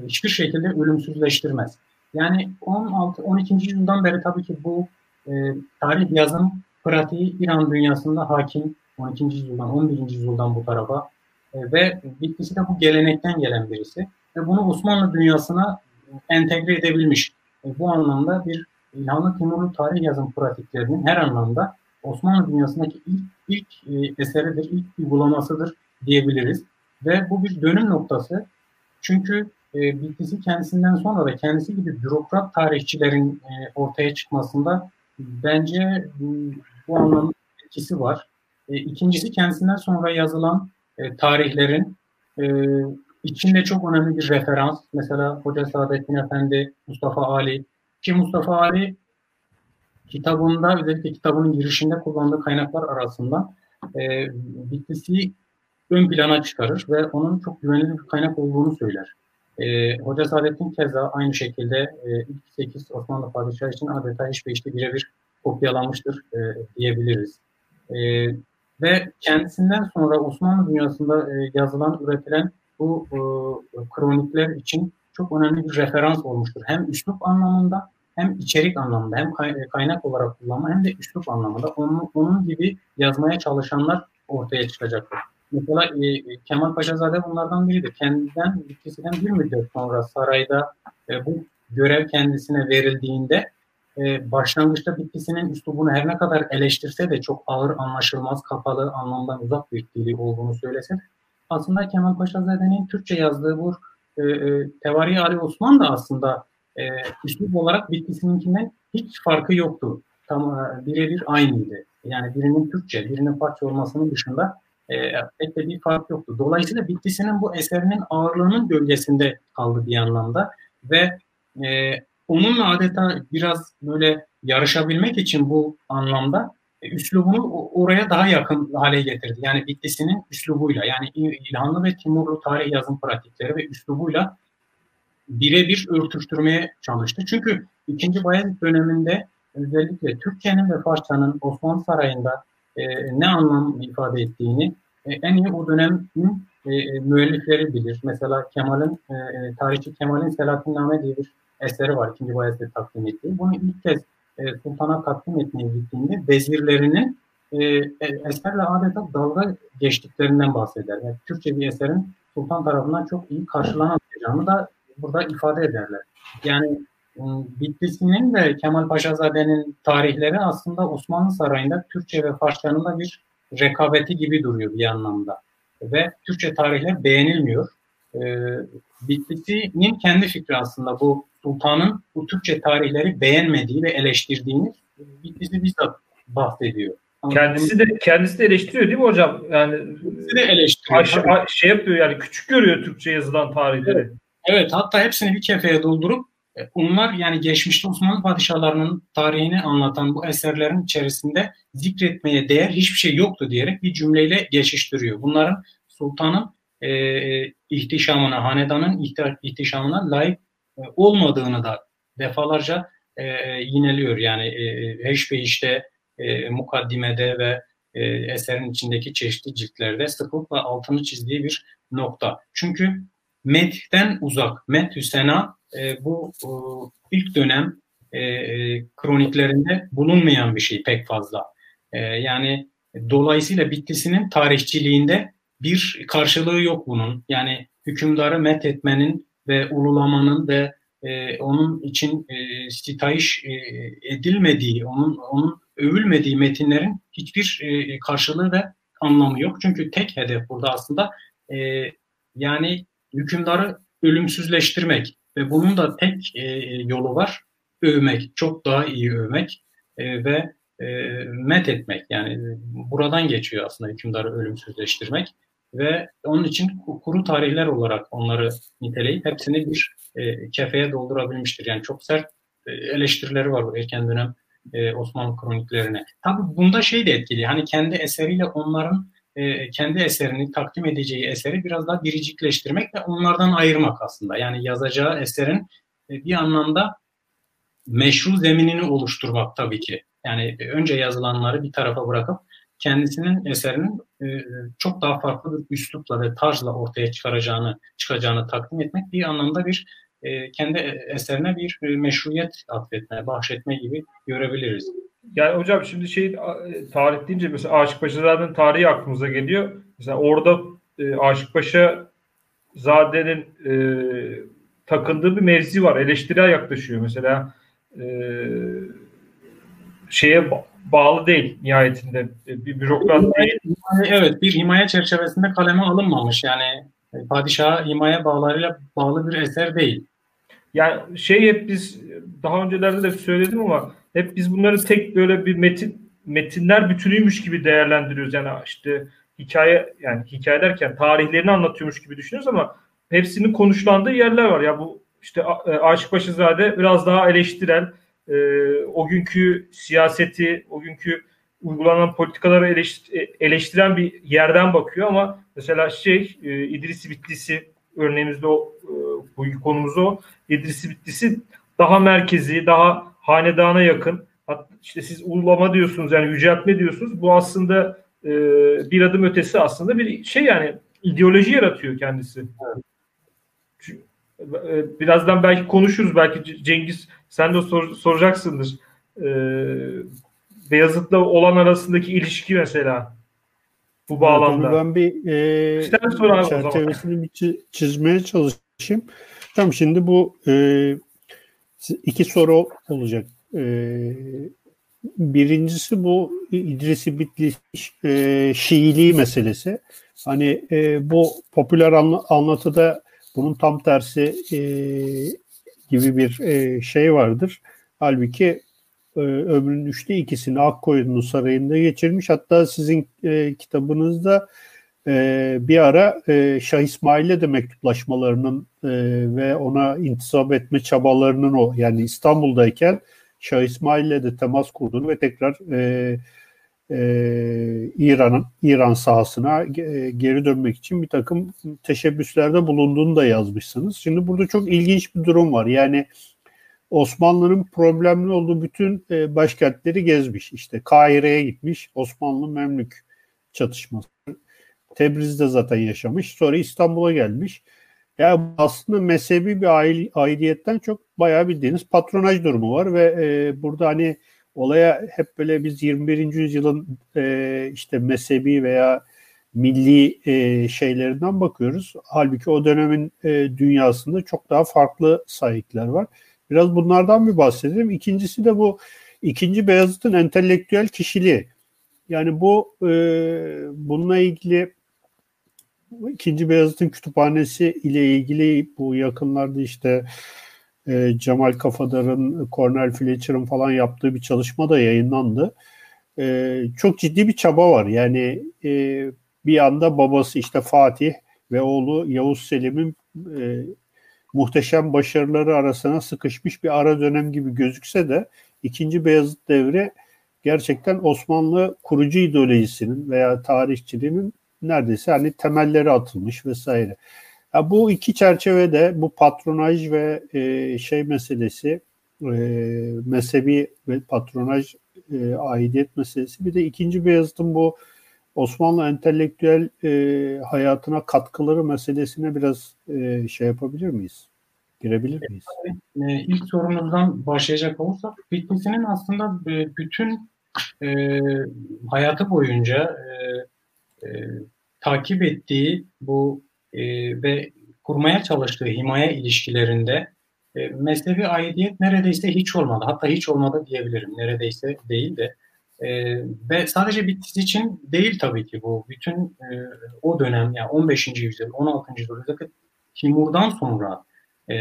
hiçbir şekilde ölümsüzleştirmez. Yani 16 12. yüzyıldan beri tabii ki bu e, tarih yazım pratiği İran dünyasında hakim 12. yüzyıldan 11. yüzyıldan bu tarafa e, ve bitkisi de bu gelenekten gelen birisi ve bunu Osmanlı dünyasına entegre edebilmiş. E, bu anlamda bir İlhanlı Timurlu tarih yazım pratiklerinin her anlamda Osmanlı dünyasındaki ilk, ilk e, eseridir, ilk uygulamasıdır diyebiliriz. Ve bu bir dönüm noktası. Çünkü e, Bitlis'i kendisinden sonra da kendisi gibi bürokrat tarihçilerin e, ortaya çıkmasında bence bu anlamda etkisi var. E, ikincisi kendisinden sonra yazılan e, tarihlerin e, içinde çok önemli bir referans. Mesela Hoca Saadettin Efendi, Mustafa Ali. Ki Mustafa Ali kitabında özellikle kitabının girişinde kullandığı kaynaklar arasında e, Bitlis'i ön plana çıkarır ve onun çok güvenilir bir kaynak olduğunu söyler. E, Hoca Saadettin keza aynı şekilde e, ilk 8 Osmanlı padişahı için adeta hiçbir işte birebir kopyalanmıştır e, diyebiliriz. E, ve kendisinden sonra Osmanlı dünyasında e, yazılan, üretilen bu e, kronikler için çok önemli bir referans olmuştur. Hem üslup anlamında hem içerik anlamında hem kaynak olarak kullanma hem de üslup anlamında onun, onun gibi yazmaya çalışanlar ortaya çıkacaktır. Mesela e, Kemal Paşazade bunlardan biridir. Kendinden, ikisinden bir müddet sonra sarayda e, bu görev kendisine verildiğinde e, başlangıçta bitkisinin üslubunu her ne kadar eleştirse de çok ağır anlaşılmaz, kapalı, anlamdan uzak bir dili olduğunu söylese aslında Kemal Paşazade'nin Türkçe yazdığı bu e, e, Tevari Ali Osman da aslında e, üslup olarak bitkisininkinden hiç farkı yoktu. Tam e, birebir aynıydı. Yani birinin Türkçe, birinin Farsça olmasının dışında e, pek de bir fark yoktu. Dolayısıyla Bitlisi'nin bu eserinin ağırlığının gölgesinde kaldı bir anlamda ve e, onunla adeta biraz böyle yarışabilmek için bu anlamda e, üslubunu oraya daha yakın hale getirdi. Yani Bitlisi'nin üslubuyla yani İlhanlı ve Timurlu tarih yazım pratikleri ve üslubuyla birebir örtüştürmeye çalıştı. Çünkü ikinci Bayezid döneminde özellikle Türkçenin ve Farsçanın Osmanlı Sarayı'nda e, ne anlam ifade ettiğini e, en iyi o dönemin e, e, müellifleri bilir. Mesela Kemal'in, e, e tarihçi Kemal'in Selahattin diye bir eseri var. ikinci Bayezid'e takdim ettiği. Bunu ilk kez e, sultana takdim etmeye gittiğinde vezirlerinin e, e, eserle adeta dalga geçtiklerinden bahseder. Yani Türkçe bir eserin sultan tarafından çok iyi karşılanamayacağını da burada ifade ederler. Yani ıı, Bitlis'in ve Kemal Paşazade'nin tarihleri aslında Osmanlı Sarayı'nda Türkçe ve Farsçanın da bir rekabeti gibi duruyor bir anlamda. Ve Türkçe tarihler beğenilmiyor. Ee, Bitlis'in kendi fikri aslında bu sultanın bu Türkçe tarihleri beğenmediği ve eleştirdiğini Bitlis'i bizzat bahsediyor. Kendisi de kendisi de eleştiriyor değil mi hocam? Yani kendisi de eleştiriyor. Aş, şey yapıyor yani küçük görüyor Türkçe yazılan tarihleri. Evet. Evet hatta hepsini bir kefeye doldurup e, onlar yani geçmişte Osmanlı padişahlarının tarihini anlatan bu eserlerin içerisinde zikretmeye değer hiçbir şey yoktu diyerek bir cümleyle geçiştiriyor. Bunların sultanın e, ihtişamına, hanedanın ihtişamına layık e, olmadığını da defalarca e, yineliyor. Yani e, Heşbeyiş'te, e, mukaddimede ve e, eserin içindeki çeşitli ciltlerde sıklıkla altını çizdiği bir nokta. Çünkü Meth'ten uzak. Meth Sena e, bu e, ilk dönem e, e, kroniklerinde bulunmayan bir şey pek fazla. E, yani dolayısıyla Bitlis'inin tarihçiliğinde bir karşılığı yok bunun. Yani hükümdarı met etmenin ve ululamanın ve e, onun için e, sitayiş e, edilmediği, onun onun övülmediği metinlerin hiçbir e, karşılığı ve anlamı yok. Çünkü tek hedef burada aslında e, yani hükümdarı ölümsüzleştirmek ve bunun da tek e, yolu var övmek, çok daha iyi övmek e, ve e, met etmek. Yani buradan geçiyor aslında hükümdarı ölümsüzleştirmek ve onun için kuru tarihler olarak onları niteleyip hepsini bir e, kefeye doldurabilmiştir. Yani çok sert e, eleştirileri var bu erken dönem e, Osmanlı kroniklerine. Tabii bunda şey de etkili. Hani kendi eseriyle onların e, kendi eserini takdim edeceği eseri biraz daha biricikleştirmek ve onlardan ayırmak aslında. Yani yazacağı eserin e, bir anlamda meşru zeminini oluşturmak tabii ki. Yani e, önce yazılanları bir tarafa bırakıp kendisinin eserinin e, çok daha farklı bir üslupla ve tarzla ortaya çıkaracağını çıkacağını takdim etmek bir anlamda bir e, kendi eserine bir e, meşruiyet atfetme, bahşetme gibi görebiliriz. Yani hocam şimdi şey tarih deyince mesela Aşık Paşa zaten tarihi aklımıza geliyor. Mesela orada e, Aşık Paşa Zade'nin e, takındığı bir mevzi var. Eleştirel yaklaşıyor. Mesela e, şeye bağlı değil nihayetinde. E, bir bürokrat değil. Evet bir himaye çerçevesinde kaleme alınmamış. Yani padişaha himaye bağlarıyla bağlı bir eser değil. Yani şey hep biz daha öncelerde de söyledim ama hep biz bunları tek böyle bir metin metinler bütünüymüş gibi değerlendiriyoruz. Yani işte hikaye yani hikaye derken tarihlerini anlatıyormuş gibi düşünüyoruz ama hepsinin konuşlandığı yerler var. Ya bu işte e, Aşık Başızade biraz daha eleştirel e, o günkü siyaseti, o günkü uygulanan politikaları eleştir, eleştiren bir yerden bakıyor ama mesela şey e, İdris Bitlisi örneğimizde o e, bu konumuz o. İdris Bitlisi daha merkezi, daha hanedana yakın. İşte siz ulama diyorsunuz yani yüceltme diyorsunuz. Bu aslında e, bir adım ötesi aslında bir şey yani ideoloji yaratıyor kendisi. Evet. E, birazdan belki konuşuruz. Belki Cengiz sen de sor, soracaksındır. Ee, Beyazıt'la olan arasındaki ilişki mesela bu bağlamda. Ben bir e, çerçevesini bir çizmeye çalışayım. Tamam şimdi bu e, iki soru olacak. E, birincisi bu İdrisi Bitli e, Şiiliği meselesi. Hani e, bu popüler anlatıda bunun tam tersi e, gibi bir e, şey vardır. Halbuki e, ömrünün üçte ikisini Akkoyunlu Sarayı'nda geçirmiş. Hatta sizin kitabınızda e, bir ara e, Şah İsmail'le de mektuplaşmalarının e, ve ona intisap etme çabalarının o yani İstanbul'dayken Şah İsmail'le de temas kurduğunu ve tekrar e, e, İran'ın İran sahasına geri dönmek için bir takım teşebbüslerde bulunduğunu da yazmışsınız. Şimdi burada çok ilginç bir durum var. Yani Osmanlı'nın problemli olduğu bütün başkentleri gezmiş. İşte Kahire'ye gitmiş. Osmanlı Memlük çatışması. Tebriz'de zaten yaşamış. Sonra İstanbul'a gelmiş. Yani aslında mezhebi bir aidiyetten çok bayağı bildiğiniz patronaj durumu var ve e, burada hani olaya hep böyle biz 21. yüzyılın e, işte mezhebi veya milli e, şeylerinden bakıyoruz. Halbuki o dönemin e, dünyasında çok daha farklı sahipler var. Biraz bunlardan bir bahsedelim. İkincisi de bu ikinci Beyazıt'ın entelektüel kişiliği. Yani bu e, bununla ilgili ikinci Beyazıt'ın kütüphanesi ile ilgili bu yakınlarda işte e, Cemal Kafadar'ın, Cornel Fletcher'ın falan yaptığı bir çalışma da yayınlandı. E, çok ciddi bir çaba var. Yani e, bir anda babası işte Fatih ve oğlu Yavuz Selim'in e, muhteşem başarıları arasına sıkışmış bir ara dönem gibi gözükse de ikinci Beyazıt devri gerçekten Osmanlı kurucu ideolojisinin veya tarihçiliğinin neredeyse hani temelleri atılmış vesaire. Ya bu iki çerçevede bu patronaj ve e, şey meselesi e, mezhebi ve patronaj e, aidiyet meselesi bir de ikinci Beyazıt'ın bu Osmanlı entelektüel e, hayatına katkıları meselesine biraz e, şey yapabilir miyiz? Girebilir miyiz? E, ilk sorunuzdan başlayacak olursak Bitlis'inin aslında e, bütün e, hayatı boyunca e, e, takip ettiği bu e, ve kurmaya çalıştığı himaye ilişkilerinde e, mezhebi aidiyet neredeyse hiç olmadı. Hatta hiç olmadı diyebilirim. Neredeyse değil de. E, ve sadece Bitlis için değil tabii ki bu. Bütün e, o dönem yani 15. yüzyıl, 16. yüzyıl özellikle Timur'dan sonra e,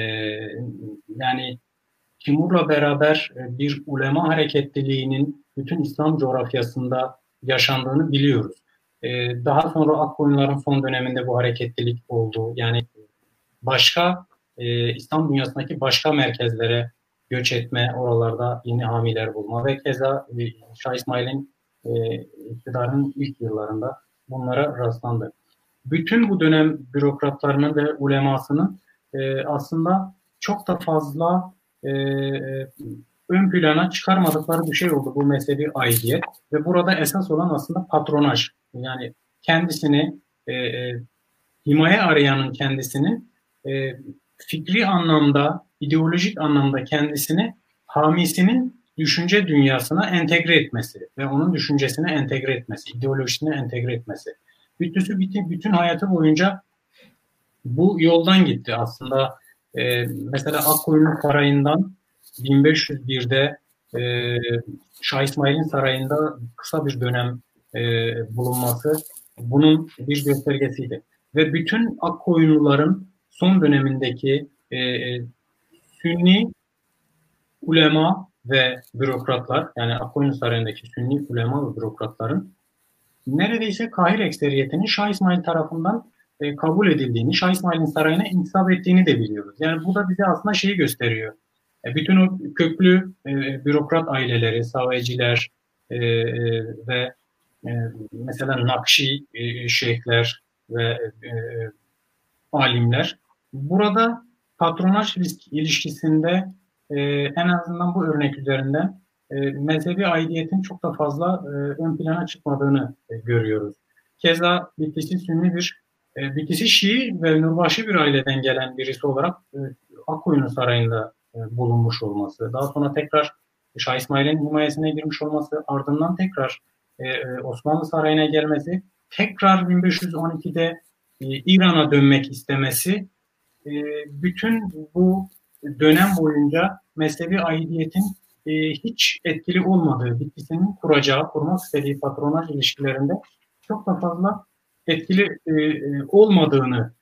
yani Timur'la beraber e, bir ulema hareketliliğinin bütün İslam coğrafyasında yaşandığını biliyoruz. Ee, daha sonra Akkoyunların son döneminde bu hareketlilik oldu. Yani başka e, İslam dünyasındaki başka merkezlere göç etme, oralarda yeni hamiler bulma ve keza e, Şah İsmail'in e, iktidarının ilk yıllarında bunlara rastlandı. Bütün bu dönem bürokratlarının ve ulemasının e, aslında çok da fazla e, ön plana çıkarmadıkları bir şey oldu bu mezhebi aidiyet ve burada esas olan aslında patronaj. Yani kendisini e, e, himaye arayanın kendisini e, fikri anlamda, ideolojik anlamda kendisini hamisinin düşünce dünyasına entegre etmesi ve onun düşüncesine entegre etmesi, ideolojisine entegre etmesi. Bütüsü bütün, bütün hayatı boyunca bu yoldan gitti. Aslında e, mesela Akkoyunlu Sarayı'ndan 1501'de e, Şah İsmail'in sarayında kısa bir dönem e, bulunması bunun bir göstergesiydi. Ve bütün Akkoyunluların son dönemindeki e, e, Sünni ulema ve bürokratlar yani Akkoyunlu Sarayı'ndaki Sünni ulema ve bürokratların neredeyse kahir ekseriyetinin Şah İsmail tarafından e, kabul edildiğini, Şah İsmail'in sarayına intisap ettiğini de biliyoruz. Yani bu da bize aslında şeyi gösteriyor. E, bütün o köklü e, bürokrat aileleri, saveciler e, e, ve mesela Nakşi e, şeyhler ve e, alimler burada patronaj ilişkisinde e, en azından bu örnek üzerinden e, mezhebi aidiyetin çok da fazla e, ön plana çıkmadığını e, görüyoruz. Keza Bitlis'i Sünni bir, e, Bitlis'i Şii ve Nurbaşı bir aileden gelen birisi olarak e, Akkoyunlu Sarayı'nda e, bulunmuş olması, daha sonra tekrar Şah İsmail'in himayesine girmiş olması, ardından tekrar e, e Osmanlı Sarayı'na gelmesi, tekrar 1512'de e, İran'a dönmek istemesi, bütün bu dönem boyunca mezhebi aidiyetin hiç etkili olmadığı, Bitlis'in kuracağı, kurmak istediği patronaj ilişkilerinde çok da fazla etkili e, olmadığını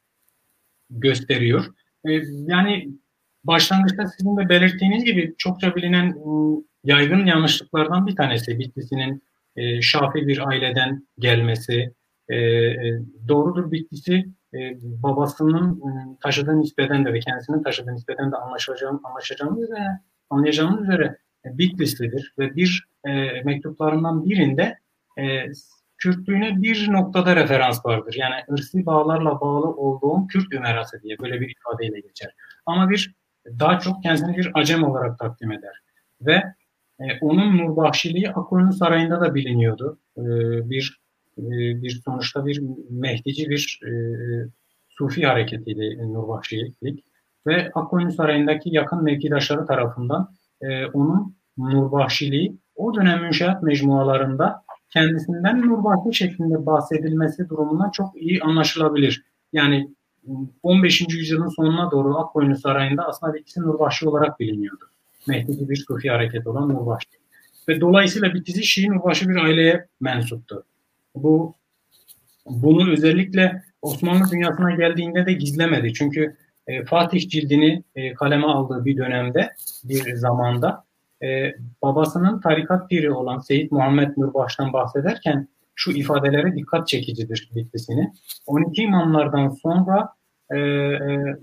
gösteriyor. Yani başlangıçta sizin de belirttiğiniz gibi çokça bilinen yaygın yanlışlıklardan bir tanesi Bitlis'in e, Şafi bir aileden gelmesi. E, e, doğrudur Bitlis'i e, babasının ıı, taşıdığı nispeten de ve kendisinin taşıdığı nispeten de anlaşacağım, anlaşacağımız üzere, anlayacağımız üzere e, Bitlislidir ve bir e, mektuplarından birinde e, Kürtlüğüne bir noktada referans vardır. Yani ırsi bağlarla bağlı olduğum Kürt ümerası diye böyle bir ifadeyle geçer. Ama bir daha çok kendisini bir acem olarak takdim eder. Ve e, onun Nurbahşiliği Akoyunlu Sarayı'nda da biliniyordu. E, bir e, bir sonuçta bir Mehdici bir e, Sufi hareketiydi Nurbahşilik ve Akoyunlu Sarayı'ndaki yakın mevkidaşları tarafından e, onun Nurbahşiliği o dönem münşeat mecmualarında kendisinden Nurbahşi şeklinde bahsedilmesi durumundan çok iyi anlaşılabilir. Yani 15. yüzyılın sonuna doğru Akkoyunlu Sarayı'nda aslında ikisi Nurbahşi olarak biliniyordu. Mehdi'ci bir Sufi hareket olan Nurbahşi. Ve dolayısıyla Bitizi Şii Nurbahşi bir aileye mensuptu. Bu bunu özellikle Osmanlı dünyasına geldiğinde de gizlemedi. Çünkü e, Fatih cildini e, kaleme aldığı bir dönemde, bir zamanda e, babasının tarikat piri olan Seyit Muhammed Nurbaş'tan bahsederken şu ifadelere dikkat çekicidir Bitlisini. 12 imamlardan sonra e, e,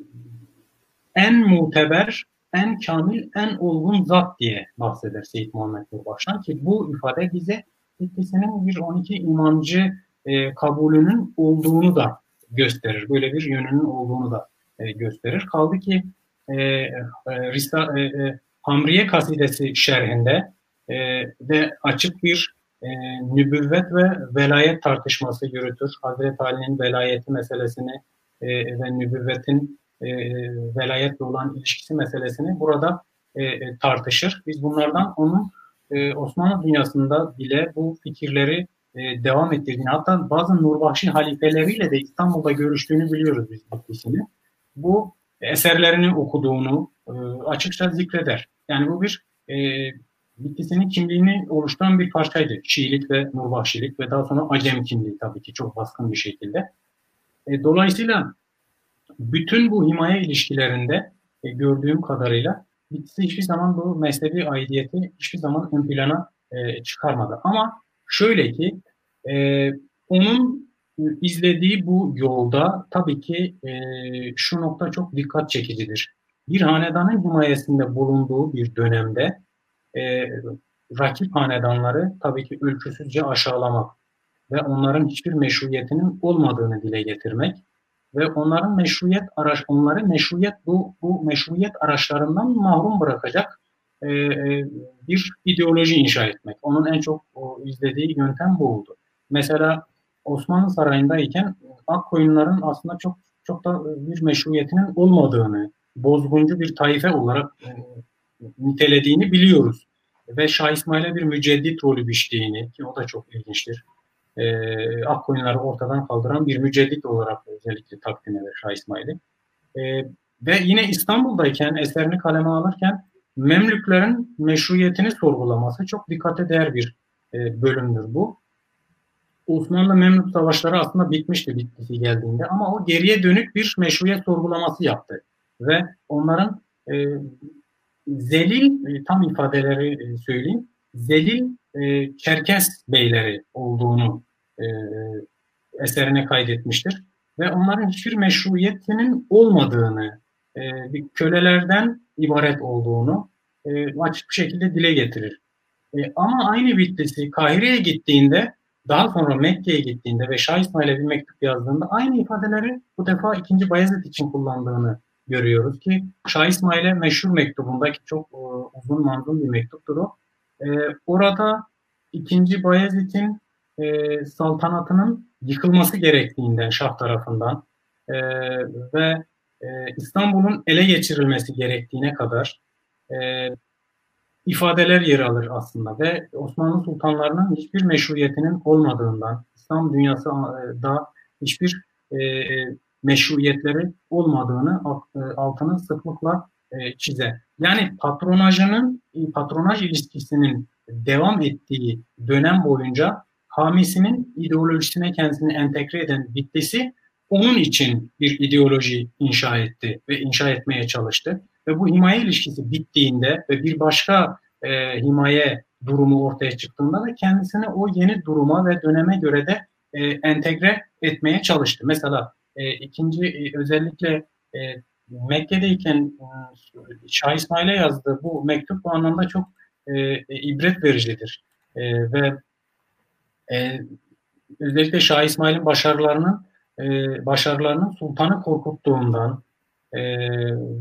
en muteber, en kamil, en olgun zat diye bahseder Seyit Muhammed Nurbaş'tan ki bu ifade bize Bitlisinin bir 12 imamcı e, kabulünün olduğunu da gösterir. Böyle bir yönünün olduğunu da e, gösterir. Kaldı ki e, e, Risa, e, e, Hamriye kasidesi şerhinde e, de açık bir e, nübüvvet ve velayet tartışması yürütür. Hazreti Ali'nin velayeti meselesini e, ve nübüvvetin e, velayetle olan ilişkisi meselesini burada e, e, tartışır. Biz bunlardan onun e, Osmanlı dünyasında bile bu fikirleri e, devam ettirdiğini hatta bazı Nurbahşi halifeleriyle de İstanbul'da görüştüğünü biliyoruz biz bu Bu eserlerini okuduğunu e, açıkça zikreder. Yani bu bir e, Bitlisinin kimliğini oluşturan bir parçaydı. Şiilik ve Nurbahşilik ve daha sonra Acem kimliği tabii ki çok baskın bir şekilde. E, dolayısıyla bütün bu himaye ilişkilerinde e, gördüğüm kadarıyla Bitlis'i hiçbir zaman bu mezhebi aidiyeti hiçbir zaman ön plana e, çıkarmadı. Ama şöyle ki e, onun izlediği bu yolda tabii ki e, şu nokta çok dikkat çekicidir. Bir hanedanın himayesinde bulunduğu bir dönemde e, rakip hanedanları tabii ki ölçüsüzce aşağılamak ve onların hiçbir meşruiyetinin olmadığını dile getirmek ve onların meşruiyet araç onları meşruiyet bu bu meşruiyet araçlarından mahrum bırakacak e, e, bir ideoloji inşa etmek. Onun en çok o, izlediği yöntem bu oldu. Mesela Osmanlı Sarayı'ndayken Akkoyunların aslında çok çok da bir meşruiyetinin olmadığını, bozguncu bir taife olarak e, nitelediğini biliyoruz. Ve Şah İsmail'e bir müceddit rolü biçtiğini ki o da çok ilginçtir. E, Akkoyunları ortadan kaldıran bir müceddit olarak özellikle takdim eder Şah İsmail'i. E, ve yine İstanbul'dayken eserini kaleme alırken Memlüklerin meşruiyetini sorgulaması çok dikkate değer bir e, bölümdür bu. Osmanlı Memlük savaşları aslında bitmişti bitkisi geldiğinde ama o geriye dönük bir meşruiyet sorgulaması yaptı. Ve onların e, Zelil, e, tam ifadeleri e, söyleyeyim, Zelil e, Çerkes beyleri olduğunu e, eserine kaydetmiştir. Ve onların hiçbir meşruiyetinin olmadığını, e, bir kölelerden ibaret olduğunu e, açık bir şekilde dile getirir. E, ama aynı Bitlis'i Kahire'ye gittiğinde, daha sonra Mekke'ye gittiğinde ve Şah İsmail'e bir mektup yazdığında aynı ifadeleri bu defa 2. Bayezid için kullandığını görüyoruz ki Şah İsmail'e meşhur mektubunda ki çok e, uzun manzum bir mektuptur o. E, orada 2. Bayezid'in e, saltanatının yıkılması gerektiğinden Şah tarafından e, ve e, İstanbul'un ele geçirilmesi gerektiğine kadar e, ifadeler yer alır aslında ve Osmanlı sultanlarının hiçbir meşruiyetinin olmadığından, İslam dünyası e, hiçbir e, meşruiyetleri olmadığını e, altını sıklıkla e, çizer. Yani patronajının, patronaj ilişkisinin devam ettiği dönem boyunca hamisinin ideolojisine kendisini entegre eden Bitlis'i onun için bir ideoloji inşa etti ve inşa etmeye çalıştı. Ve bu himaye ilişkisi bittiğinde ve bir başka e, himaye durumu ortaya çıktığında da kendisini o yeni duruma ve döneme göre de e, entegre etmeye çalıştı. Mesela e, ikinci e, özellikle e, Mekke'deyken e, Şah İsmail'e yazdığı bu mektup bu anlamda çok e, e, ibret vericidir. E, ve e, özellikle Şah İsmail'in başarılarının e, başarılarının sultanı korkuttuğundan, e,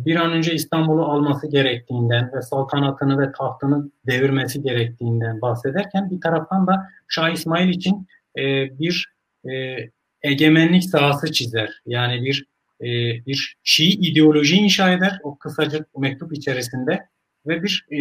bir an önce İstanbul'u alması gerektiğinden ve saltanatını ve tahtını devirmesi gerektiğinden bahsederken bir taraftan da Şah İsmail için e, bir e, egemenlik sahası çizer. Yani bir e, bir Şii ideoloji inşa eder o kısacık mektup içerisinde ve bir e,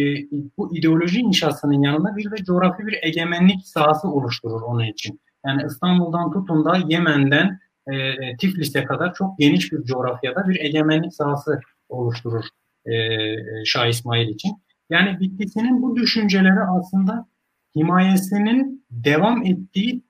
bu ideoloji inşasının yanında bir de coğrafi bir egemenlik sahası oluşturur onun için. Yani İstanbul'dan tutun da Yemen'den e, e, Tiflis'e kadar çok geniş bir coğrafyada bir egemenlik sahası oluşturur e, e, Şah İsmail için. Yani Bitlis'in bu düşünceleri aslında himayesinin devam ettiği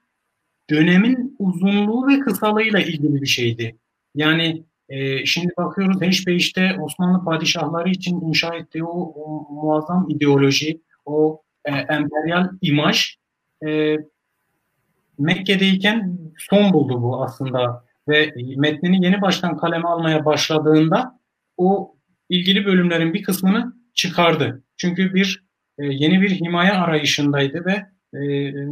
dönemin uzunluğu ve kısalığıyla ilgili bir şeydi. Yani e, şimdi bakıyoruz Heşbeyiş'te Osmanlı padişahları için inşa ettiği o, o muazzam ideoloji, o e, emperyal imaj e, Mekke'deyken son buldu bu aslında ve metnini yeni baştan kaleme almaya başladığında o ilgili bölümlerin bir kısmını çıkardı. Çünkü bir e, yeni bir himaye arayışındaydı ve e,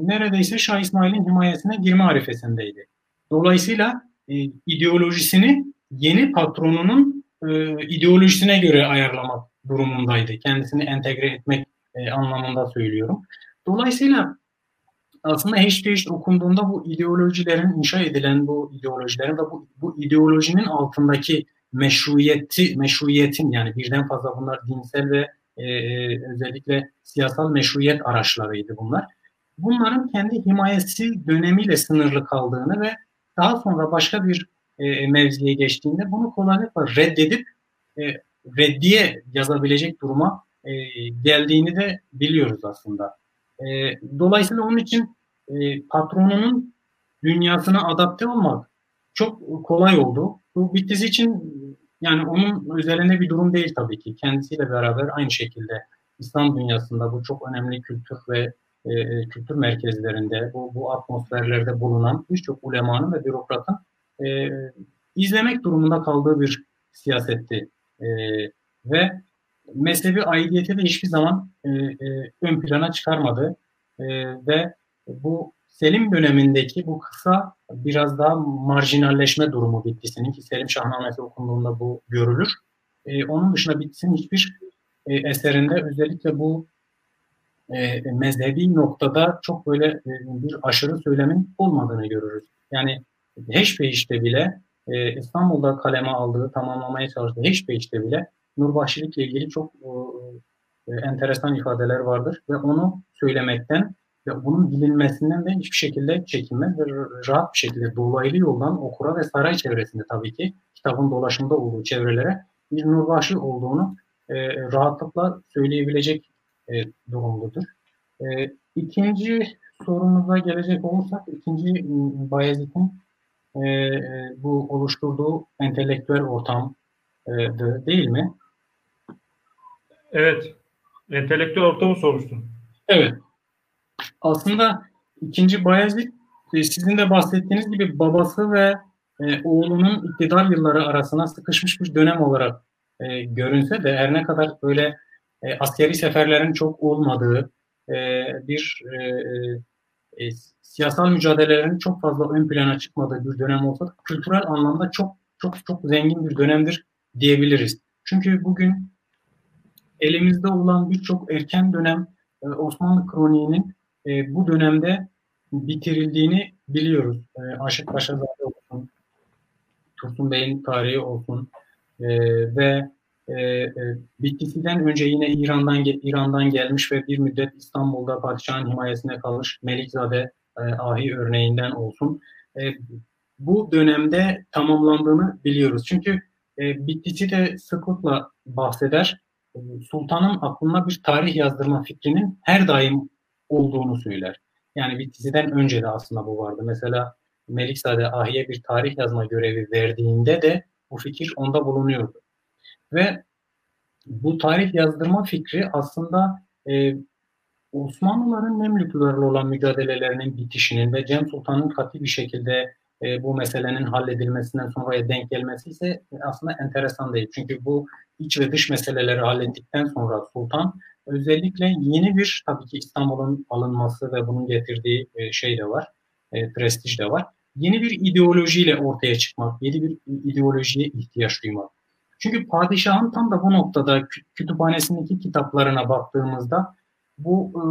neredeyse Şah İsmail'in himayesine girme arifesindeydi. Dolayısıyla e, ideolojisini yeni patronunun e, ideolojisine göre ayarlamak durumundaydı. Kendisini entegre etmek e, anlamında söylüyorum. Dolayısıyla aslında Heşteşt okunduğunda bu ideolojilerin inşa edilen bu ideolojilerin ve bu, bu ideolojinin altındaki meşruiyeti, meşruiyetin yani birden fazla bunlar dinsel ve e, e özellikle siyasal meşruiyet araçlarıydı bunlar. Bunların kendi himayesi dönemiyle sınırlı kaldığını ve daha sonra başka bir e, mevziye geçtiğinde bunu kolaylıkla reddedip e, reddiye yazabilecek duruma e, geldiğini de biliyoruz aslında. E, dolayısıyla onun için e, patronunun dünyasına adapte olmak çok kolay oldu. Bu Bitlis için yani onun üzerinde bir durum değil tabii ki. Kendisiyle beraber aynı şekilde İslam dünyasında bu çok önemli kültür ve e, e kültür merkezlerinde, bu, bu atmosferlerde bulunan birçok ulemanın ve bürokratın e, izlemek durumunda kaldığı bir siyasetti. E, ve mezhebi aidiyeti de hiçbir zaman e, e, ön plana çıkarmadı. E, ve bu Selim dönemindeki bu kısa biraz daha marjinalleşme durumu Bitlis'inin ki Selim Şahnamesi okunduğunda bu görülür. E, onun dışında Bitlis'in hiçbir e, eserinde özellikle bu e, mezhebi noktada çok böyle e, bir aşırı söylemin olmadığını görürüz. Yani Heşbeyiş'te bile e, İstanbul'da kaleme aldığı, tamamlamaya çalıştığı Heşbeyiş'te bile Nurbahşilikle ilgili çok e, enteresan ifadeler vardır ve onu söylemekten ve bunun bilinmesinden de hiçbir şekilde çekinmez ve rahat bir şekilde dolaylı yoldan okura ve saray çevresinde tabii ki kitabın dolaşımda olduğu çevrelere bir Nurbaşı olduğunu e, rahatlıkla söyleyebilecek e, durumdadır. E, ikinci sorumuza gelecek olursak, ikinci Bayezid'in e, e, bu oluşturduğu entelektüel ortam e, değil mi? Evet. Entelektüel ortamı sormuştun. Evet. Aslında ikinci Bayezid e, sizin de bahsettiğiniz gibi babası ve e, oğlunun iktidar yılları arasına sıkışmış bir dönem olarak e, görünse de her ne kadar böyle e, askeri seferlerin çok olmadığı e, bir e, e, siyasal mücadelelerin çok fazla ön plana çıkmadığı bir dönem olsa da kültürel anlamda çok çok çok zengin bir dönemdir diyebiliriz. Çünkü bugün elimizde olan birçok erken dönem e, Osmanlı kroniğinin e, bu dönemde bitirildiğini biliyoruz. E, Aşık Paşazade olsun, Tursun Bey'in tarihi olsun e, ve e, e, Bittisi'den önce yine İran'dan İran'dan gelmiş ve bir müddet İstanbul'da padişahın himayesine kalmış Melikzade e, Ahi örneğinden olsun. E, bu dönemde tamamlandığını biliyoruz. Çünkü e, Bittisi de sıklıkla bahseder. E, sultanın aklına bir tarih yazdırma fikrinin her daim olduğunu söyler. Yani Bittisi'den önce de aslında bu vardı. Mesela Melikzade Ahi'ye bir tarih yazma görevi verdiğinde de bu fikir onda bulunuyordu. Ve bu tarih yazdırma fikri aslında e, Osmanlıların Memlüklerle olan mücadelelerinin bitişinin ve Cem Sultan'ın katı bir şekilde e, bu meselenin halledilmesinden sonraya denk gelmesi ise aslında enteresan değil. Çünkü bu iç ve dış meseleleri hallettikten sonra Sultan özellikle yeni bir tabii ki İstanbul'un alınması ve bunun getirdiği e, şey de var, e, prestij de var. Yeni bir ideolojiyle ortaya çıkmak, yeni bir ideolojiye ihtiyaç duymak. Çünkü padişahın tam da bu noktada kütüphanesindeki kitaplarına baktığımızda bu e,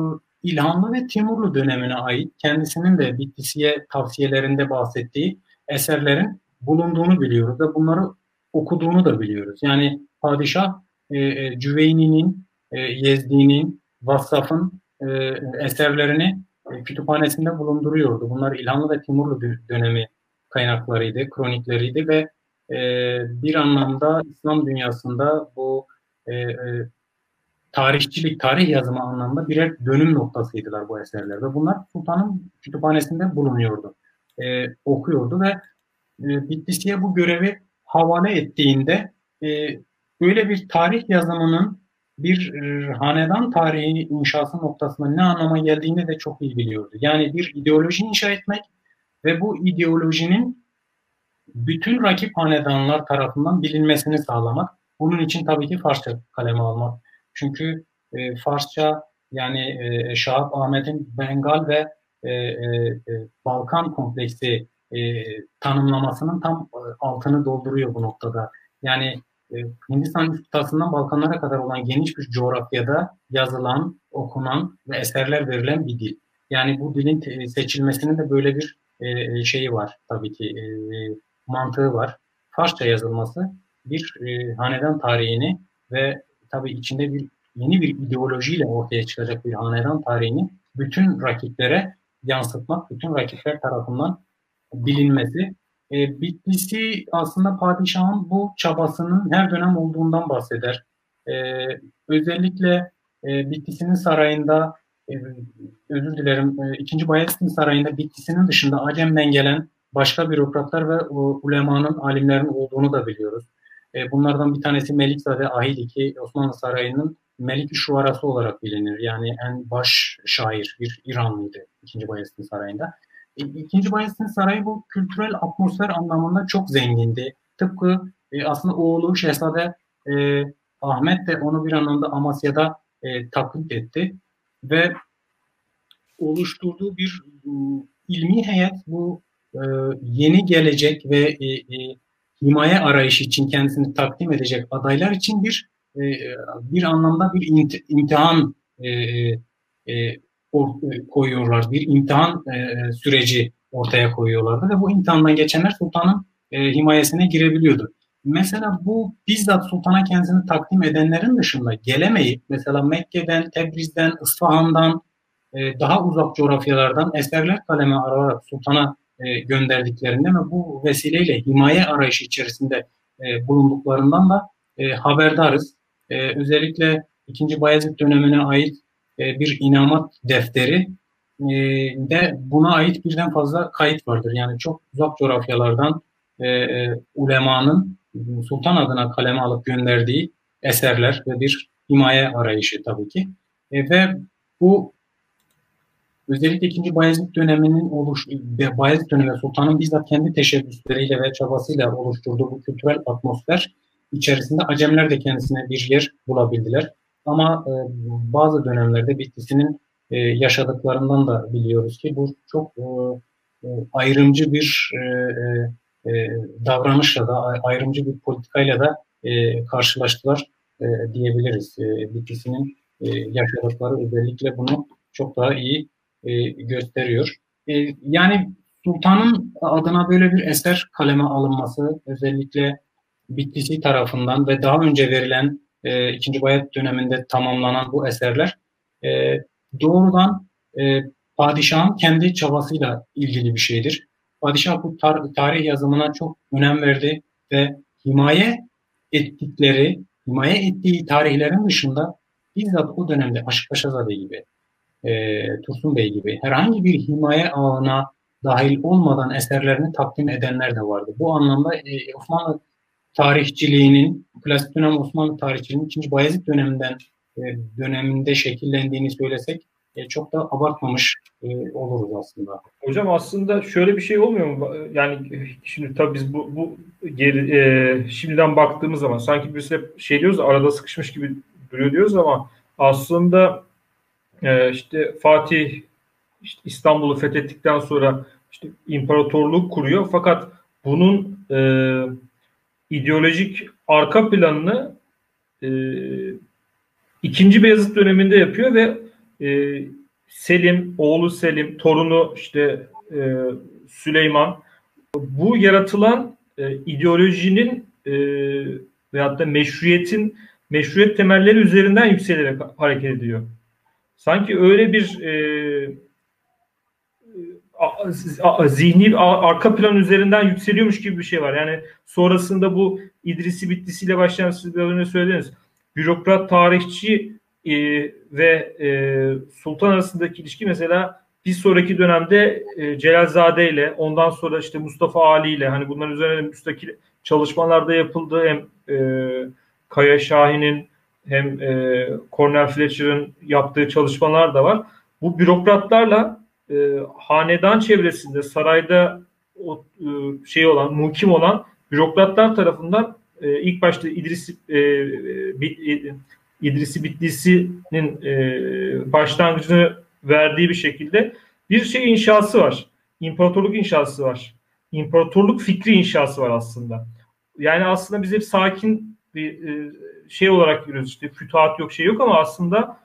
İlhanlı ve Timurlu dönemine ait kendisinin de Bittisiye tavsiyelerinde bahsettiği eserlerin bulunduğunu biliyoruz ve bunları okuduğunu da biliyoruz. Yani padişah e, e, Cüveyni'nin, e, Yezdi'nin, Vassaf'ın e, eserlerini e, kütüphanesinde bulunduruyordu. Bunlar İlhanlı ve Timurlu dönemi kaynaklarıydı, kronikleriydi ve e, bir anlamda İslam dünyasında bu e, e, tarihçilik, tarih yazımı anlamında birer dönüm noktasıydılar bu eserler. Ve bunlar Sultan'ın kütüphanesinde bulunuyordu. E, okuyordu ve e, Bitlisi'ye bu görevi havale ettiğinde e, böyle bir tarih yazımının bir e, hanedan tarihi inşası noktasında ne anlama geldiğini de çok iyi biliyordu. Yani bir ideoloji inşa etmek ve bu ideolojinin bütün rakip hanedanlar tarafından bilinmesini sağlamak. Bunun için tabii ki Farsça kaleme almak çünkü e, Farsça yani e, Şahap Ahmet'in Bengal ve e, e, e, Balkan kompleksi e, tanımlamasının tam e, altını dolduruyor bu noktada. Yani e, Hindistan kıtasından Balkanlara kadar olan geniş bir coğrafyada yazılan, okunan ve eserler verilen bir dil. Yani bu dilin seçilmesinin de böyle bir e, şeyi var tabii ki e, mantığı var. Farsça yazılması bir e, hanedan tarihini ve tabii içinde bir yeni bir ideolojiyle ortaya çıkacak bir hanedan tarihini bütün rakiplere yansıtmak, bütün rakipler tarafından bilinmesi. E, Bitlis'i aslında padişahın bu çabasının her dönem olduğundan bahseder. E, özellikle e, Bitlis'in sarayında e, özür dilerim e, 2. Bayezid'in sarayında Bitlis'in dışında Acem'den gelen başka bürokratlar ve ulemanın, alimlerin olduğunu da biliyoruz. E, bunlardan bir tanesi Melikzade Ahidi ki Osmanlı Sarayı'nın Melik Şuvarası olarak bilinir. Yani en baş şair bir İranlıydı 2. Bayezid Sarayı'nda. E, 2. Bayezid Sarayı bu kültürel atmosfer anlamında çok zengindi. Tıpkı e, aslında oğlu Şehzade e, Ahmet de onu bir anlamda Amasya'da e, taklit etti ve oluşturduğu bir e, ilmi heyet bu e, yeni gelecek ve e, e, himaye arayışı için kendisini takdim edecek adaylar için bir e, bir anlamda bir imtihan koyuyorlar. Bir imtihan süreci ortaya koyuyorlardı ve bu imtihandan geçenler sultanın himayesine girebiliyordu. Mesela bu bizzat sultana kendisini takdim edenlerin dışında gelemeyip mesela Mekke'den, Tebriz'den, İsfahan'dan daha uzak coğrafyalardan eserler kaleme alarak sultana e, gönderdiklerinde ve bu vesileyle himaye arayışı içerisinde e, bulunduklarından da e, haberdarız. E, özellikle 2. Bayezid dönemine ait bir inamat defteri de buna ait birden fazla kayıt vardır. Yani çok uzak coğrafyalardan ulemanın sultan adına kaleme alıp gönderdiği eserler ve bir himaye arayışı tabii ki. Ve bu özellikle 2. Bayezid döneminin oluş Bayezid dönemi sultanın bizzat kendi teşebbüsleriyle ve çabasıyla oluşturduğu bu kültürel atmosfer içerisinde Acemler de kendisine bir yer bulabildiler. Ama e, bazı dönemlerde Bitlis'inin e, yaşadıklarından da biliyoruz ki bu çok e, e ayrımcı bir e, e, e, davranışla da ayrımcı bir politikayla da e, karşılaştılar e, diyebiliriz. E, Bitlis'inin e, yaşadıkları özellikle bunu çok daha iyi e, gösteriyor. E, yani Sultan'ın adına böyle bir eser kaleme alınması özellikle Bitlisi tarafından ve daha önce verilen e, 2. Bayat döneminde tamamlanan bu eserler e, doğrudan e, padişahın kendi çabasıyla ilgili bir şeydir. Padişah bu tar- tarih yazımına çok önem verdi ve himaye ettikleri, himaye ettiği tarihlerin dışında bizzat o dönemde Aşık Paşazade gibi, e, Tursun Bey gibi herhangi bir himaye ağına dahil olmadan eserlerini takdim edenler de vardı. Bu anlamda e, Osmanlı tarihçiliğinin, klasik dönem Osmanlı tarihçiliğinin 2. Bayezid döneminden e, döneminde şekillendiğini söylesek e, çok da abartmamış e, oluruz aslında. Hocam aslında şöyle bir şey olmuyor mu? Yani şimdi tabii biz bu, bu geri, e, şimdiden baktığımız zaman sanki biz hep şey diyoruz arada sıkışmış gibi duruyor diyoruz ama aslında e, işte Fatih işte İstanbul'u fethettikten sonra işte imparatorluk kuruyor fakat bunun e, ideolojik arka planını e, ikinci Beyazıt döneminde yapıyor ve e, Selim, oğlu Selim, torunu işte e, Süleyman bu yaratılan e, ideolojinin e, veyahut da meşruiyetin meşruiyet temelleri üzerinden yükselerek hareket ediyor. Sanki öyle bir e, zihni arka plan üzerinden yükseliyormuş gibi bir şey var. Yani sonrasında bu İdrisi Bitlisi'yle başlayan siz biraz önce söylediniz. Bürokrat, tarihçi e, ve e, sultan arasındaki ilişki mesela bir sonraki dönemde e, Celalzade ile ondan sonra işte Mustafa Ali ile hani bunların üzerine müstakil çalışmalarda yapıldı hem e, Kaya Şahin'in hem e, Cornel Fletcher'ın yaptığı çalışmalar da var. Bu bürokratlarla e, hanedan çevresinde sarayda o e, şey olan muhkim olan bürokratlar tarafından e, ilk başta İdris e, bit, e, İdrisi Bitlisi'nin e, başlangıcını verdiği bir şekilde bir şey inşası var. İmparatorluk inşası var. İmparatorluk fikri inşası var aslında. Yani aslında biz hep sakin bir e, şey olarak görüyoruz işte fütuhat yok şey yok ama aslında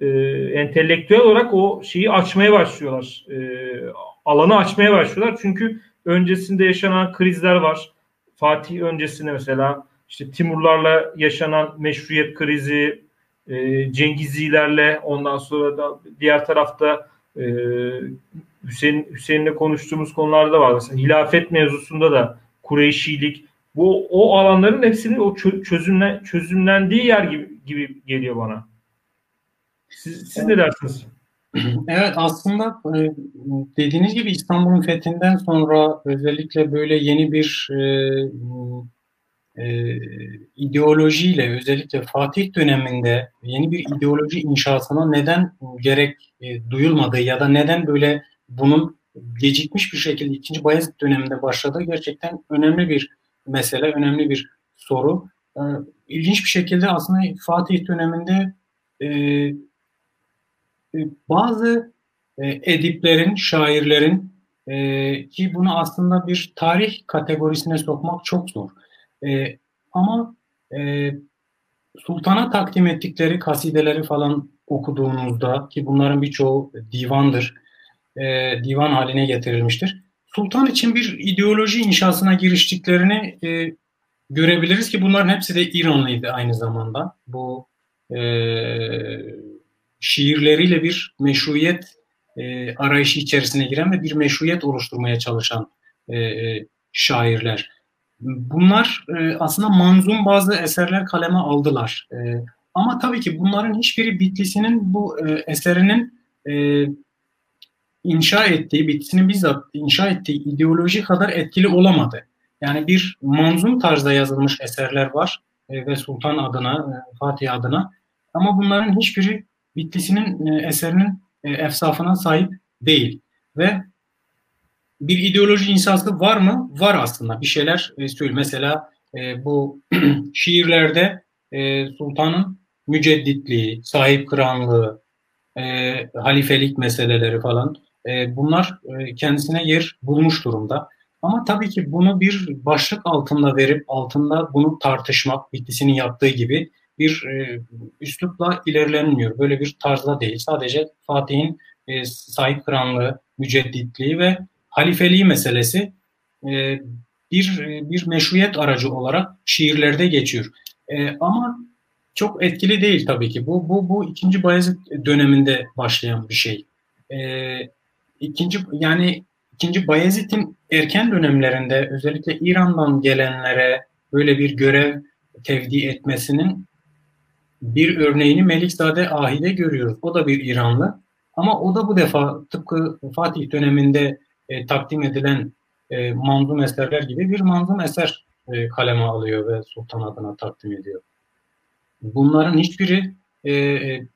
e, entelektüel olarak o şeyi açmaya başlıyorlar. E, alanı açmaya başlıyorlar. Çünkü öncesinde yaşanan krizler var. Fatih öncesinde mesela işte Timurlarla yaşanan meşruiyet krizi, e, Cengizilerle ondan sonra da diğer tarafta e, Hüseyin Hüseyin'le konuştuğumuz konularda var. Mesela hilafet mevzusunda da Kureyşilik bu o alanların hepsinin o çözümlen, çözümlendiği yer gibi, gibi geliyor bana. Siz, siz ne dersiniz? Evet aslında e, dediğiniz gibi İstanbul'un fethinden sonra özellikle böyle yeni bir e, e, ideolojiyle özellikle Fatih döneminde yeni bir ideoloji inşasına neden gerek e, duyulmadığı ya da neden böyle bunun gecikmiş bir şekilde ikinci Bayezid döneminde başladığı gerçekten önemli bir mesele, önemli bir soru. E, ilginç bir şekilde aslında Fatih döneminde e, e, bazı e, ediplerin, şairlerin e, ki bunu aslında bir tarih kategorisine sokmak çok zor. E, ama e, sultana takdim ettikleri kasideleri falan okuduğunuzda ki bunların birçoğu divandır, e, divan haline getirilmiştir. Sultan için bir ideoloji inşasına giriştiklerini e, görebiliriz ki bunların hepsi de İranlıydı aynı zamanda. Bu e, şiirleriyle bir meşruiyet e, arayışı içerisine giren ve bir meşruiyet oluşturmaya çalışan e, e, şairler. Bunlar e, aslında manzum bazı eserler kaleme aldılar. E, ama tabii ki bunların hiçbiri Bitlis'inin bu e, eserinin e, inşa ettiği, Bitlis'inin bizzat inşa ettiği ideoloji kadar etkili olamadı. Yani bir manzum tarzda yazılmış eserler var e, ve Sultan adına, e, Fatih adına Ama bunların hiçbiri Bitlisinin e, eserinin e, efsafına sahip değil. Ve bir ideoloji insası var mı? Var aslında. Bir şeyler e, söylüyor. Mesela e, bu şiirlerde sultanın mücedditliği, sahip kıranlığı, halifelik meseleleri falan e, bunlar e, kendisine yer bulmuş durumda. Ama tabii ki bunu bir başlık altında verip altında bunu tartışmak, Bitlis'in yaptığı gibi bir e, üslupla ilerlenmiyor. Böyle bir tarzda değil. Sadece Fatih'in e, sahip kıranlığı, mücedditliği ve halifeliği meselesi e, bir e, bir meşruiyet aracı olarak şiirlerde geçiyor. E, ama çok etkili değil tabii ki. Bu bu bu ikinci Bayezid döneminde başlayan bir şey. E, ikinci yani ikinci Bayezid'in erken dönemlerinde özellikle İran'dan gelenlere böyle bir görev tevdi etmesinin bir örneğini Melikzade Ahi'de görüyoruz. O da bir İranlı. Ama o da bu defa tıpkı Fatih döneminde e, takdim edilen e, manzum eserler gibi bir manzum eser e, kaleme alıyor ve sultan adına takdim ediyor. Bunların hiçbiri e, e,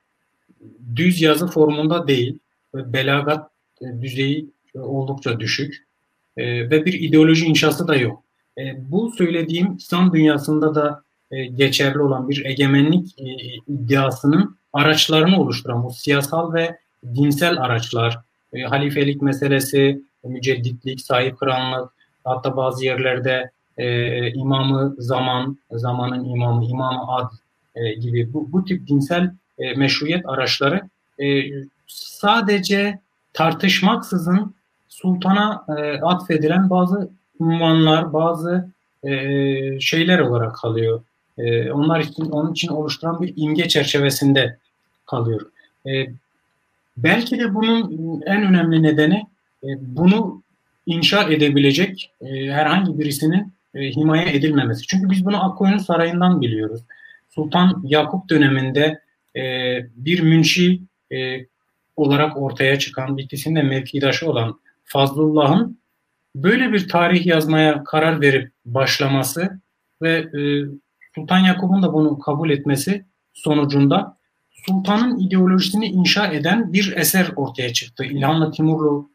düz yazı formunda değil. Belagat düzeyi oldukça düşük. E, ve bir ideoloji inşası da yok. E, bu söylediğim İslam dünyasında da e, geçerli olan bir egemenlik e, iddiasının araçlarını oluşturan bu siyasal ve dinsel araçlar, e, halifelik meselesi, mücedditlik, sahip kıranlık, hatta bazı yerlerde e, imamı zaman, zamanın imamı, imamı ad e, gibi bu, bu tip dinsel e, meşruiyet araçları e, sadece tartışmaksızın sultana e, atfedilen bazı unvanlar, bazı e, şeyler olarak kalıyor. E, onlar için onun için oluşturan bir imge çerçevesinde kalıyor. E, belki de bunun en önemli nedeni e, bunu inşa edebilecek e, herhangi birisinin e, himaye edilmemesi. Çünkü biz bunu Akkoyunlu Sarayı'ndan biliyoruz. Sultan Yakup döneminde bir münşi olarak ortaya çıkan, Bitlis'in de mevkidaşı olan Fazlullah'ın böyle bir tarih yazmaya karar verip başlaması ve Sultan Yakup'un da bunu kabul etmesi sonucunda sultanın ideolojisini inşa eden bir eser ortaya çıktı. İlhanlı Timurlu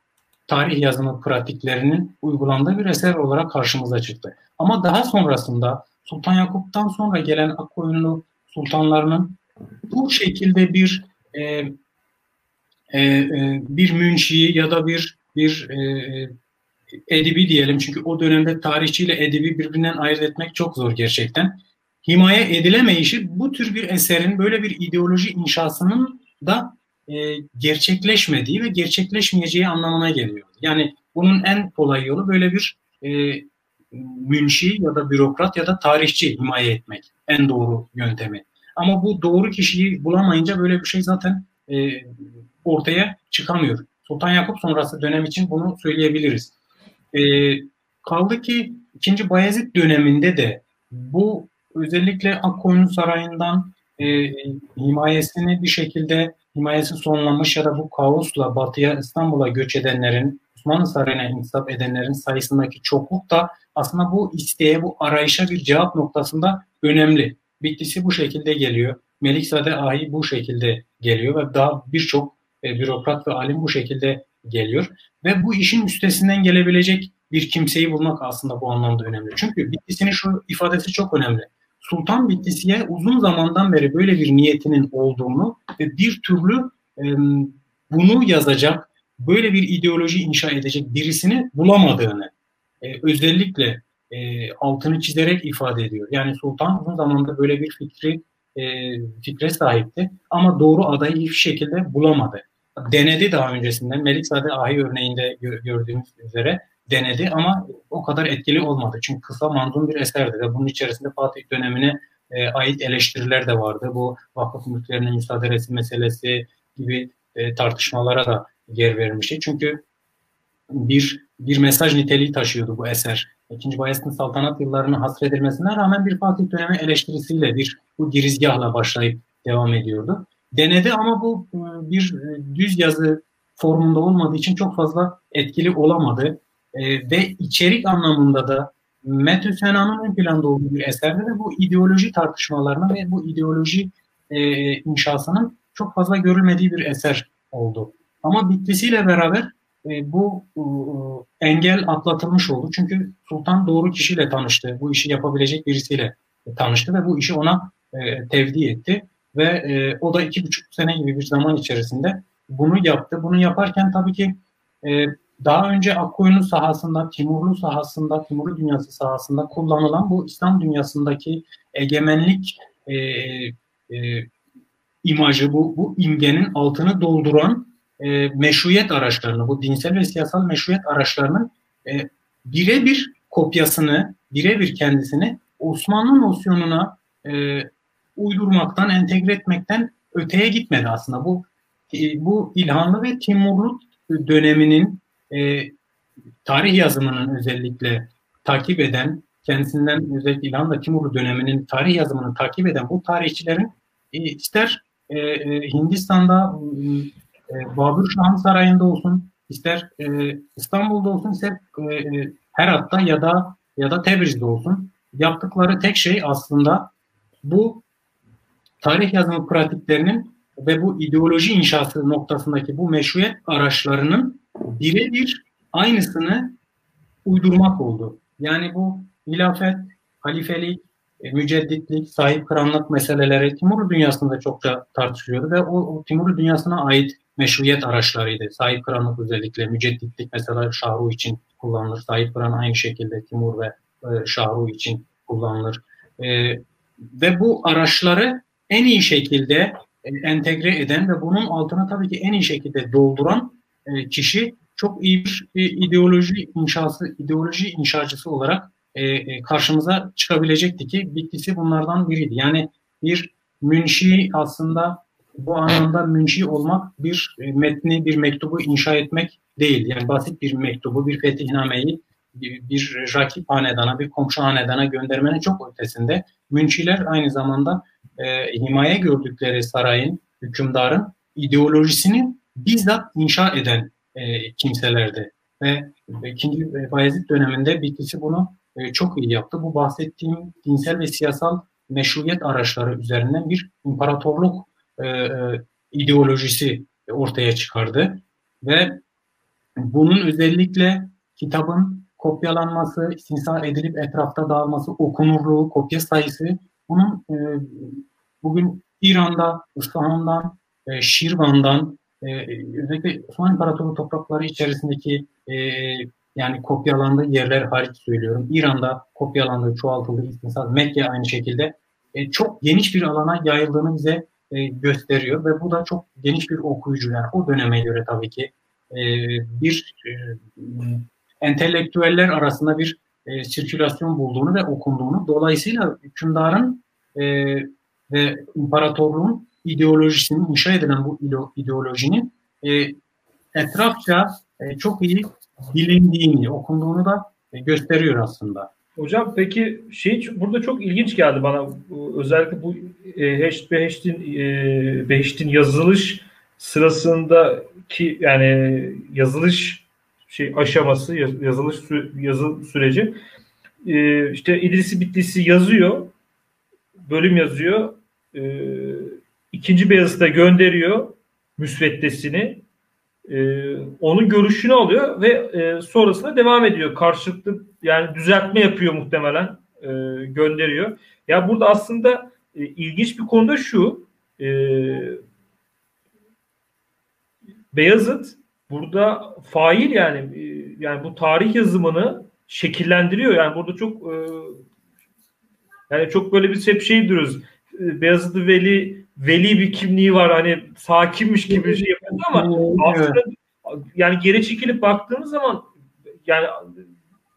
tarih yazımı pratiklerinin uygulandığı bir eser olarak karşımıza çıktı. Ama daha sonrasında Sultan Yakup'tan sonra gelen Akkoyunlu sultanlarının bu şekilde bir e, e, e, bir münşi ya da bir bir e, edibi diyelim çünkü o dönemde tarihçiyle edibi birbirinden ayırt etmek çok zor gerçekten. Himaye edilemeyişi bu tür bir eserin böyle bir ideoloji inşasının da e, gerçekleşmediği ve gerçekleşmeyeceği anlamına geliyor. Yani bunun en kolay yolu böyle bir e, münşi ya da bürokrat ya da tarihçi himaye etmek. En doğru yöntemi. Ama bu doğru kişiyi bulamayınca böyle bir şey zaten e, ortaya çıkamıyor. Sultan Yakup sonrası dönem için bunu söyleyebiliriz. E, kaldı ki 2. Bayezid döneminde de bu özellikle Akkoyunlu Sarayı'ndan e, himayesini bir şekilde himayesi sonlanmış ya da bu kaosla batıya İstanbul'a göç edenlerin, Osmanlı Sarayı'na intisap edenlerin sayısındaki çokluk da aslında bu isteğe, bu arayışa bir cevap noktasında önemli. Bitlisi bu şekilde geliyor. Melikzade Ahi bu şekilde geliyor ve daha birçok e, bürokrat ve alim bu şekilde geliyor. Ve bu işin üstesinden gelebilecek bir kimseyi bulmak aslında bu anlamda önemli. Çünkü Bitlis'in şu ifadesi çok önemli. Sultan Bitlisi'ye uzun zamandan beri böyle bir niyetinin olduğunu ve bir türlü e, bunu yazacak, böyle bir ideoloji inşa edecek birisini bulamadığını e, özellikle e, altını çizerek ifade ediyor. Yani Sultan uzun zamanda böyle bir fikri e, fikre sahipti ama doğru adayı hiçbir şekilde bulamadı. Denedi daha öncesinde Melikzade Ahi örneğinde gördüğümüz üzere denedi ama o kadar etkili olmadı. Çünkü kısa manzum bir eserdi ve bunun içerisinde Fatih dönemine e, ait eleştiriler de vardı. Bu vakıf mülklerinin müsaaderesi meselesi gibi e, tartışmalara da yer vermişti. Çünkü bir bir mesaj niteliği taşıyordu bu eser. İkinci Bayezid'in saltanat yıllarını hasredilmesine rağmen bir Fatih dönemi eleştirisiyle bir bu girizgahla başlayıp devam ediyordu. Denedi ama bu e, bir e, düz yazı formunda olmadığı için çok fazla etkili olamadı. E, ve içerik anlamında da Metü Sena'nın ön planda olduğu bir eserde de bu ideoloji tartışmalarına ve bu ideoloji inşasının çok fazla görülmediği bir eser oldu. Ama bitkisiyle beraber bu engel atlatılmış oldu. Çünkü Sultan doğru kişiyle tanıştı. Bu işi yapabilecek birisiyle tanıştı ve bu işi ona tevdi etti. Ve e, o da iki buçuk sene gibi bir zaman içerisinde bunu yaptı. Bunu yaparken tabii ki e, daha önce Akkoyunlu sahasında, Timurlu sahasında, Timurlu dünyası sahasında kullanılan bu İslam dünyasındaki egemenlik e, e, imajı, bu, bu imgenin altını dolduran e, meşruiyet araçlarını, bu dinsel ve siyasal meşruiyet araçlarının e, birebir kopyasını, birebir kendisini Osmanlı nosyonuna e, uydurmaktan, entegre etmekten öteye gitmedi aslında. Bu e, bu İlhanlı ve Timurlu döneminin e, tarih yazımının özellikle takip eden, kendisinden özellikle İlhan ve Timurlu döneminin tarih yazımını takip eden bu tarihçilerin e, ister e, e, Hindistan'da e, Babür Şah'ın sarayında olsun, ister e, İstanbul'da olsun, ister e, e, Herat'ta ya da ya da Tebriz'de olsun yaptıkları tek şey aslında bu tarih yazımı pratiklerinin ve bu ideoloji inşası noktasındaki bu meşruiyet araçlarının birebir aynısını uydurmak oldu. Yani bu hilafet, halifelik, e, mücedditlik, sahip kıranlık meseleleri Timur dünyasında çokça tartışılıyordu ve o, o Timur dünyasına ait meşruiyet araçlarıydı. Sahip kıranlık özellikle mücedditlik mesela Şahru için kullanılır. Sahip kıran aynı şekilde Timur ve e, Şahru için kullanılır. E, ve bu araçları en iyi şekilde e, entegre eden ve bunun altına tabii ki en iyi şekilde dolduran e, kişi çok iyi bir ideoloji inşası, ideoloji inşacısı olarak e, karşımıza çıkabilecekti ki bitkisi bunlardan biriydi. Yani bir münşi aslında bu anlamda münşi olmak bir metni, bir mektubu inşa etmek değil. Yani basit bir mektubu, bir fetihnameyi bir rakip hanedana, bir komşu hanedana göndermenin çok ötesinde. Münşiler aynı zamanda e, himaye gördükleri sarayın, hükümdarın ideolojisini bizzat inşa eden e, kimselerdi. Ve ikinci Bayezid döneminde Bitlisi bunu e, çok iyi yaptı. Bu bahsettiğim dinsel ve siyasal meşruiyet araçları üzerinden bir imparatorluk e, e, ideolojisi ortaya çıkardı. Ve bunun özellikle kitabın kopyalanması, istinsa edilip etrafta dağılması, okunurluğu, kopya sayısı bunun e, bugün İran'da, İsfahan'dan, e, Şirvan'dan, e, özellikle Osmanlı İmparatorluğu toprakları içerisindeki e, yani kopyalandığı yerler hariç söylüyorum. İran'da kopyalandığı, çoğaltıldığı istinsal, Mekke aynı şekilde e, çok geniş bir alana yayıldığını bize e, gösteriyor ve bu da çok geniş bir okuyucu yani o döneme göre tabii ki e, bir e, entelektüeller arasında bir e, sirkülasyon bulduğunu ve okunduğunu dolayısıyla hükümdarın e, ve imparatorluğun ideolojisinin inşa edilen bu ideolojinin e, etrafça e, çok iyi bilindiğini, okunduğunu da e, gösteriyor aslında. Hocam peki şey burada çok ilginç geldi bana özellikle bu e, Heşt Beheşt'in e, Beheşt'in yazılış sırasındaki yani yazılış şey aşaması yazılış yazı süreci e, işte İdrisi Bitlisi yazıyor bölüm yazıyor e, ikinci Beyazıt'a gönderiyor müsveddesini e, onun görüşünü alıyor ve e, sonrasında devam ediyor karşılıklı yani düzeltme yapıyor muhtemelen e, gönderiyor ya burada aslında e, ilginç bir konuda şu e, Beyazıt burada fail yani e, yani bu tarih yazımını şekillendiriyor. Yani burada çok e, yani çok böyle bir hep şey diyoruz. Beyazıt Veli veli bir kimliği var. Hani sakimmiş gibi bir şey yapıyor ama aslında yani geri çekilip baktığımız zaman yani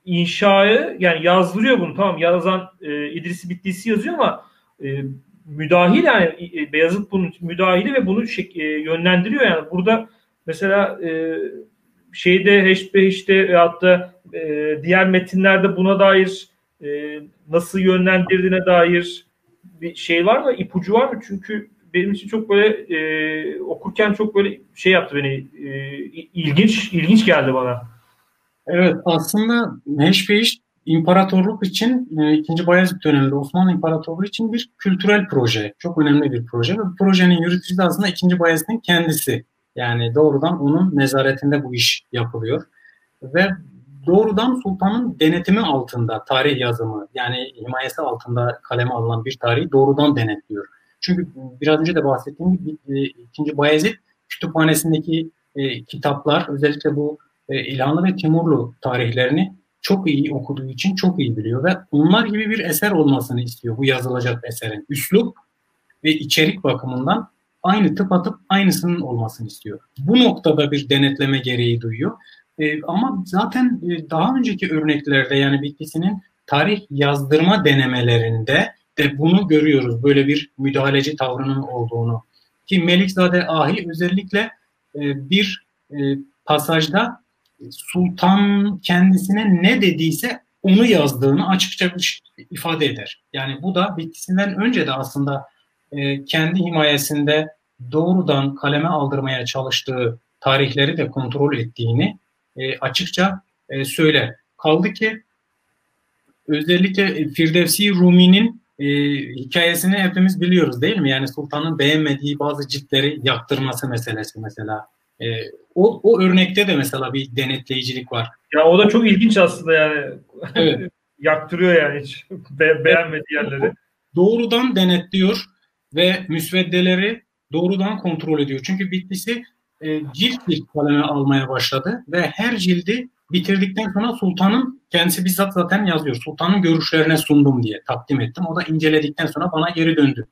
inşayı yani yazdırıyor bunu. Tamam yazan e, İdrisi Bitlisi yazıyor ama e, müdahil yani e, Beyazıt bunun müdahili ve bunu şek, e, yönlendiriyor. Yani burada mesela e, şeyde Heşbeş'te veyahut da e, diğer metinlerde buna dair e, nasıl yönlendirdiğine dair bir şey var mı? ipucu var mı? Çünkü benim için çok böyle e, okurken çok böyle şey yaptı beni e, ilginç ilginç geldi bana. Evet aslında Heşbeş imparatorluk için e, 2. Bayezid döneminde Osmanlı İmparatorluğu için bir kültürel proje. Çok önemli bir proje ve bu projenin yürütücüsü aslında 2. Bayezid'in kendisi. Yani doğrudan onun nezaretinde bu iş yapılıyor. Ve doğrudan sultanın denetimi altında tarih yazımı yani himayesi altında kaleme alınan bir tarihi doğrudan denetliyor. Çünkü biraz önce de bahsettiğim gibi e, ikinci Bayezid kütüphanesindeki e, kitaplar özellikle bu e, İlhanlı ve Timurlu tarihlerini çok iyi okuduğu için çok iyi biliyor ve onlar gibi bir eser olmasını istiyor bu yazılacak eserin. Üslup ve içerik bakımından aynı tıp atıp aynısının olmasını istiyor. Bu noktada bir denetleme gereği duyuyor. E, ama zaten e, daha önceki örneklerde yani Bitlis'inin tarih yazdırma denemelerinde de bunu görüyoruz. Böyle bir müdahaleci tavrının olduğunu. Ki Melikzade Ahi özellikle e, bir e, pasajda sultan kendisine ne dediyse onu yazdığını açıkça ifade eder. Yani bu da Bitlis'inden önce de aslında e, kendi himayesinde doğrudan kaleme aldırmaya çalıştığı tarihleri de kontrol ettiğini e, açıkça e, söyler. Kaldı ki özellikle Firdevsi Rumi'nin e, hikayesini hepimiz biliyoruz değil mi? Yani sultanın beğenmediği bazı ciltleri yaktırması meselesi mesela. E, o, o örnekte de mesela bir denetleyicilik var. Ya o da çok ilginç aslında yani. Evet. Yaktırıyor yani hiç be, beğenmediği yerleri. Doğrudan denetliyor ve müsveddeleri doğrudan kontrol ediyor. Çünkü Bitlis'i e, cilt bir kaleme almaya başladı ve her cildi bitirdikten sonra sultanın kendisi bizzat zaten yazıyor. Sultanın görüşlerine sundum diye takdim ettim. O da inceledikten sonra bana geri döndü.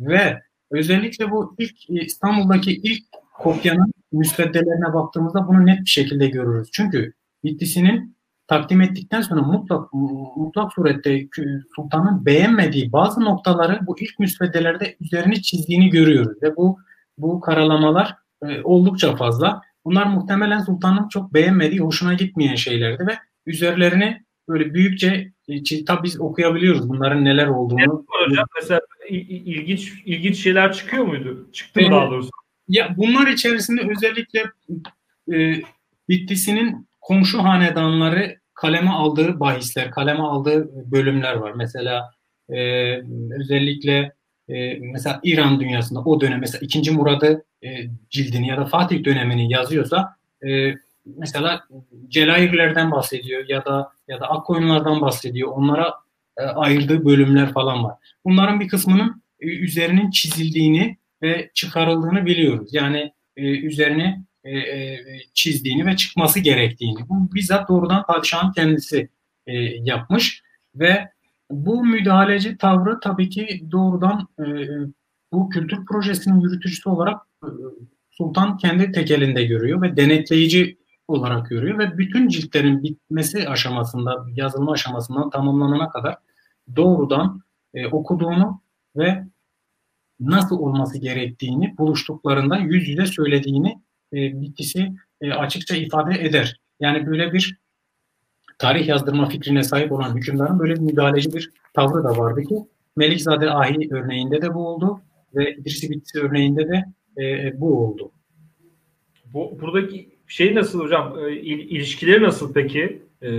Ve özellikle bu ilk e, İstanbul'daki ilk kopyanın müsveddelerine baktığımızda bunu net bir şekilde görürüz. Çünkü Bitlisinin takdim ettikten sonra mutlak mutlak surette sultanın beğenmediği bazı noktaları bu ilk müsveddelerde üzerini çizdiğini görüyoruz ve bu bu karalamalar e, oldukça fazla. Bunlar muhtemelen sultanın çok beğenmediği, hoşuna gitmeyen şeylerdi ve üzerlerini böyle büyükçe e, tabi biz okuyabiliyoruz bunların neler olduğunu. Evet, hocam mesela ilginç ilginç şeyler çıkıyor muydu? Çıktı mı daha doğrusu? Ya bunlar içerisinde özellikle e, Bitlis'inin komşu hanedanları kaleme aldığı bahisler, kaleme aldığı bölümler var. Mesela e, özellikle e, mesela İran dünyasında o dönem mesela 2. Murad'ı e, cildini ya da Fatih dönemini yazıyorsa e, mesela Celayirlerden bahsediyor ya da ya da Akkoyunlardan bahsediyor. Onlara e, ayırdığı bölümler falan var. Bunların bir kısmının e, üzerinin çizildiğini ve çıkarıldığını biliyoruz. Yani e, üzerine e, e, çizdiğini ve çıkması gerektiğini. Bu bizzat doğrudan padişahın kendisi e, yapmış ve bu müdahaleci tavrı tabii ki doğrudan e, bu kültür projesinin yürütücüsü olarak e, Sultan kendi tekelinde görüyor ve denetleyici olarak görüyor ve bütün ciltlerin bitmesi aşamasında, yazılma aşamasından tamamlanana kadar doğrudan e, okuduğunu ve nasıl olması gerektiğini buluştuklarında yüz yüze söylediğini e, bitkisi e, açıkça ifade eder. Yani böyle bir tarih yazdırma fikrine sahip olan hükümdarın böyle bir müdahaleci bir tavrı da vardı ki Melikzade Ahi örneğinde de bu oldu ve İdrisi Bittisi örneğinde de e, bu oldu. Bu buradaki şey nasıl hocam? E, il, ilişkileri nasıl peki? E,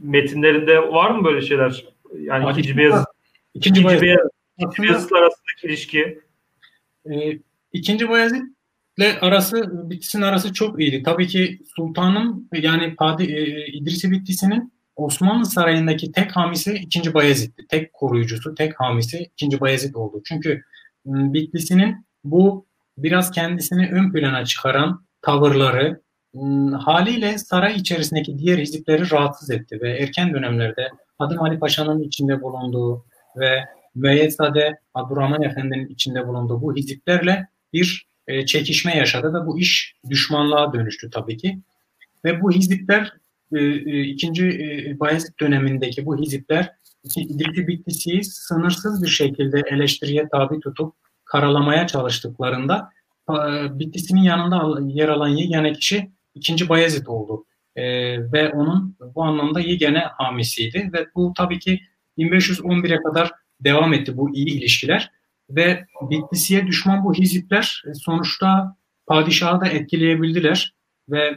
metinlerinde var mı böyle şeyler? Yani Hadi ikinci beyaz ikinci, ikinci beyaz, beyazıtla arasındaki ilişki. E, ikinci Bayezid ile arası Bitlis'in arası çok iyiydi. Tabii ki sultanın yani Padi, e, İdrisi Bitlisi'nin Osmanlı Sarayı'ndaki tek hamisi 2. Bayezid'di. Tek koruyucusu, tek hamisi 2. Bayezid oldu. Çünkü ıı, Bitlis'inin bu biraz kendisini ön plana çıkaran tavırları ıı, haliyle saray içerisindeki diğer hizipleri rahatsız etti ve erken dönemlerde Hadım Ali Paşa'nın içinde bulunduğu ve Müeyyesade Abdurrahman Efendi'nin içinde bulunduğu bu hiziplerle bir e, çekişme yaşadı ve bu iş düşmanlığa dönüştü tabii ki. Ve bu hizipler e, e, ikinci e, Bayezid dönemindeki bu hizipler İdrisi Bitlisi'yi sınırsız bir şekilde eleştiriye tabi tutup karalamaya çalıştıklarında e, yanında yer alan yegane kişi ikinci Bayezid oldu. E, ve onun bu anlamda yegane hamisiydi ve bu tabii ki 1511'e kadar devam etti bu iyi ilişkiler ve Bitlisi'ye düşman bu hizipler e, sonuçta padişahı da etkileyebildiler ve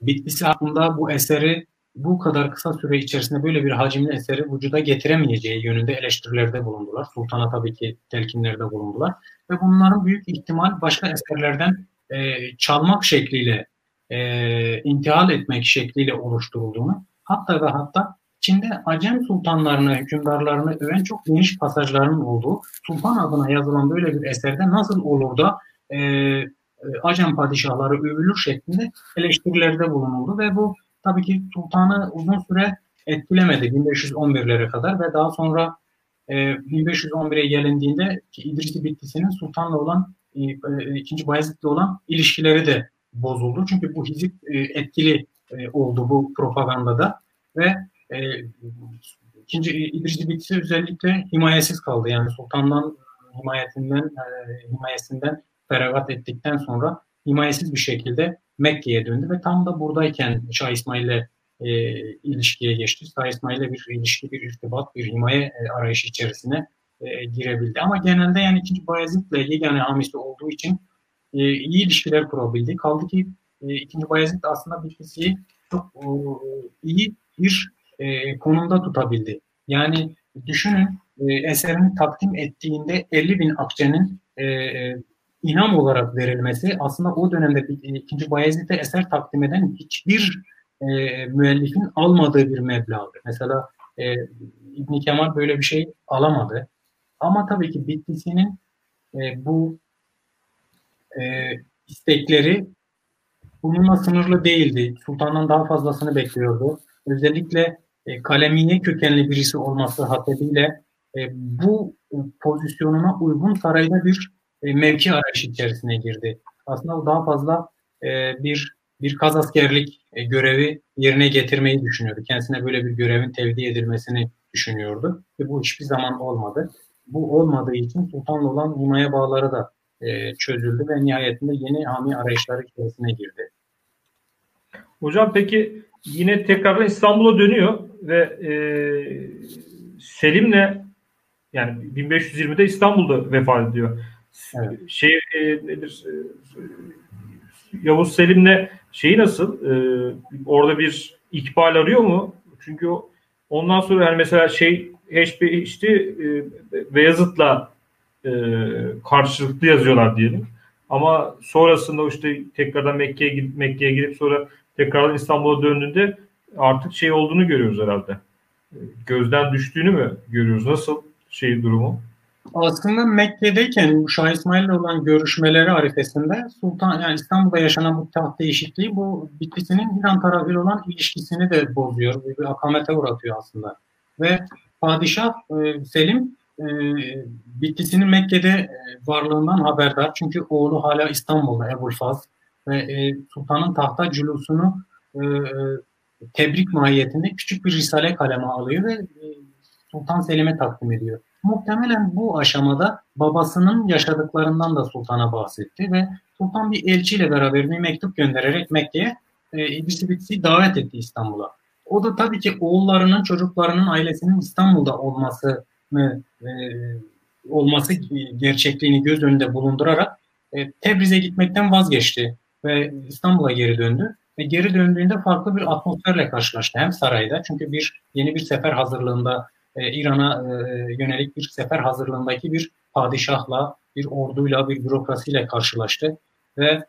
Bitlisi hakkında bu eseri bu kadar kısa süre içerisinde böyle bir hacimli eseri vücuda getiremeyeceği yönünde eleştirilerde bulundular. Sultan'a tabii ki telkinlerde bulundular. Ve bunların büyük ihtimal başka eserlerden e, çalmak şekliyle, e, intihal etmek şekliyle oluşturulduğunu, hatta ve hatta Çin'de Acem sultanlarını, hükümdarlarını öven çok geniş pasajlarının olduğu sultan adına yazılan böyle bir eserde nasıl olur da e, Acem padişahları övülür şeklinde eleştirilerde bulunuldu ve bu tabii ki sultanı uzun süre etkilemedi 1511'lere kadar ve daha sonra e, 1511'e gelindiğinde İdrisi Bittisi'nin sultanla olan e, e, Bayezid'le olan ilişkileri de bozuldu. Çünkü bu hizip e, etkili e, oldu bu propagandada ve e, ikinci İdrisi Bittisi özellikle himayesiz kaldı. Yani sultandan himayetinden e, himayesinden feragat ettikten sonra himayesiz bir şekilde Mekke'ye döndü ve tam da buradayken Şah İsmail'le e, ilişkiye geçti. Şah İsmail'le bir ilişki, bir irtibat, bir himaye e, arayışı içerisine e, girebildi. Ama genelde yani ikinci Bayezid'le yegane hamisi olduğu için e, iyi ilişkiler kurabildi. Kaldı ki e, ikinci Bayezid aslında Bitlis'i çok e, iyi bir e, konumda tutabildi. Yani düşünün e, eserini takdim ettiğinde 50 bin akçenin e, e inam olarak verilmesi aslında o dönemde ikinci Bayezid'e eser takdim eden hiçbir e, müellifin almadığı bir meblağdı. Mesela e, İbn Kemal böyle bir şey alamadı. Ama tabii ki Bitlisi'nin e, bu e, istekleri bununla sınırlı değildi. Sultandan daha fazlasını bekliyordu. Özellikle e, kökenli birisi olması hasebiyle e, bu pozisyonuna uygun sarayda bir e, mevki arayışı içerisine girdi. Aslında o daha fazla e, bir bir kaz askerlik e, görevi yerine getirmeyi düşünüyordu. Kendisine böyle bir görevin tevdi edilmesini düşünüyordu ve bu hiçbir zaman olmadı. Bu olmadığı için sultanla olan himaye bağları da çözüldü ve nihayetinde yeni hami arayışları içerisine girdi. Hocam peki yine tekrar İstanbul'a dönüyor ve e, Selim'le yani 1520'de İstanbul'da vefat ediyor. Evet. Şey e, nedir? E, Yavuz Selim'le şeyi nasıl? E, orada bir ikbal arıyor mu? Çünkü ondan sonra yani mesela şey HP işte e, Beyazıt'la e, karşılıklı yazıyorlar diyelim. Ama sonrasında işte tekrardan Mekke'ye gidip Mekke'ye gidip sonra tekrardan İstanbul'a döndüğünde artık şey olduğunu görüyoruz herhalde. Gözden düştüğünü mü görüyoruz? Nasıl şey durumu? Aslında Mekke'deyken bu Şah İsmail'le olan görüşmeleri arifesinde Sultan yani İstanbul'da yaşanan bu taht değişikliği bu Bitlis'in İran tarafıyla olan ilişkisini de bozuyor. Bir akamete uğratıyor aslında. Ve Padişah e, Selim e, Bitlis'in Mekke'de e, varlığından haberdar. Çünkü oğlu hala İstanbul'da Ebu'l-Faz ve e, Sultan'ın tahta cülusunu e, e, tebrik mahiyetinde küçük bir risale kaleme alıyor ve e, Sultan Selim'e takdim ediyor. Muhtemelen bu aşamada babasının yaşadıklarından da sultana bahsetti ve sultan bir elçiyle beraber bir mektup göndererek Mekke'ye e, İdris Bitsi davet etti İstanbul'a. O da tabii ki oğullarının, çocuklarının, ailesinin İstanbul'da olması e, olması gerçekliğini göz önünde bulundurarak e, Tebriz'e gitmekten vazgeçti ve İstanbul'a geri döndü. Ve geri döndüğünde farklı bir atmosferle karşılaştı. Hem sarayda çünkü bir yeni bir sefer hazırlığında e, İran'a e, yönelik bir sefer hazırlığındaki bir padişahla, bir orduyla, bir bürokrasiyle karşılaştı ve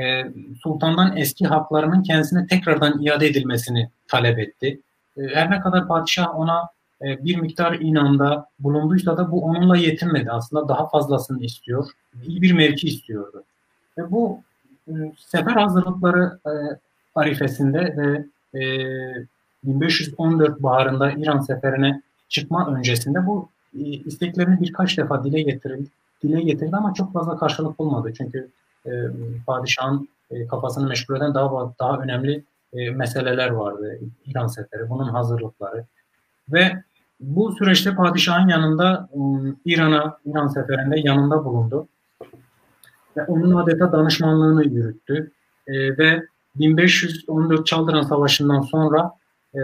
e, sultandan eski haklarının kendisine tekrardan iade edilmesini talep etti. E, her ne kadar padişah ona e, bir miktar inanda bulunduysa da bu onunla yetinmedi. Aslında daha fazlasını istiyor. İyi bir mevki istiyordu. Ve bu e, sefer hazırlıkları e, arifesinde ve e, 1514 baharında İran seferine çıkma öncesinde bu e, isteklerini birkaç defa dile getirildi, dile getirdi ama çok fazla karşılık bulmadı. Çünkü e, padişahın e, kafasını meşgul eden daha daha önemli e, meseleler vardı. İran seferi, bunun hazırlıkları. Ve bu süreçte padişahın yanında İran'a, İran seferinde yanında bulundu. Ve onun adeta danışmanlığını yürüttü. E, ve 1514 Çaldıran Savaşı'ndan sonra e,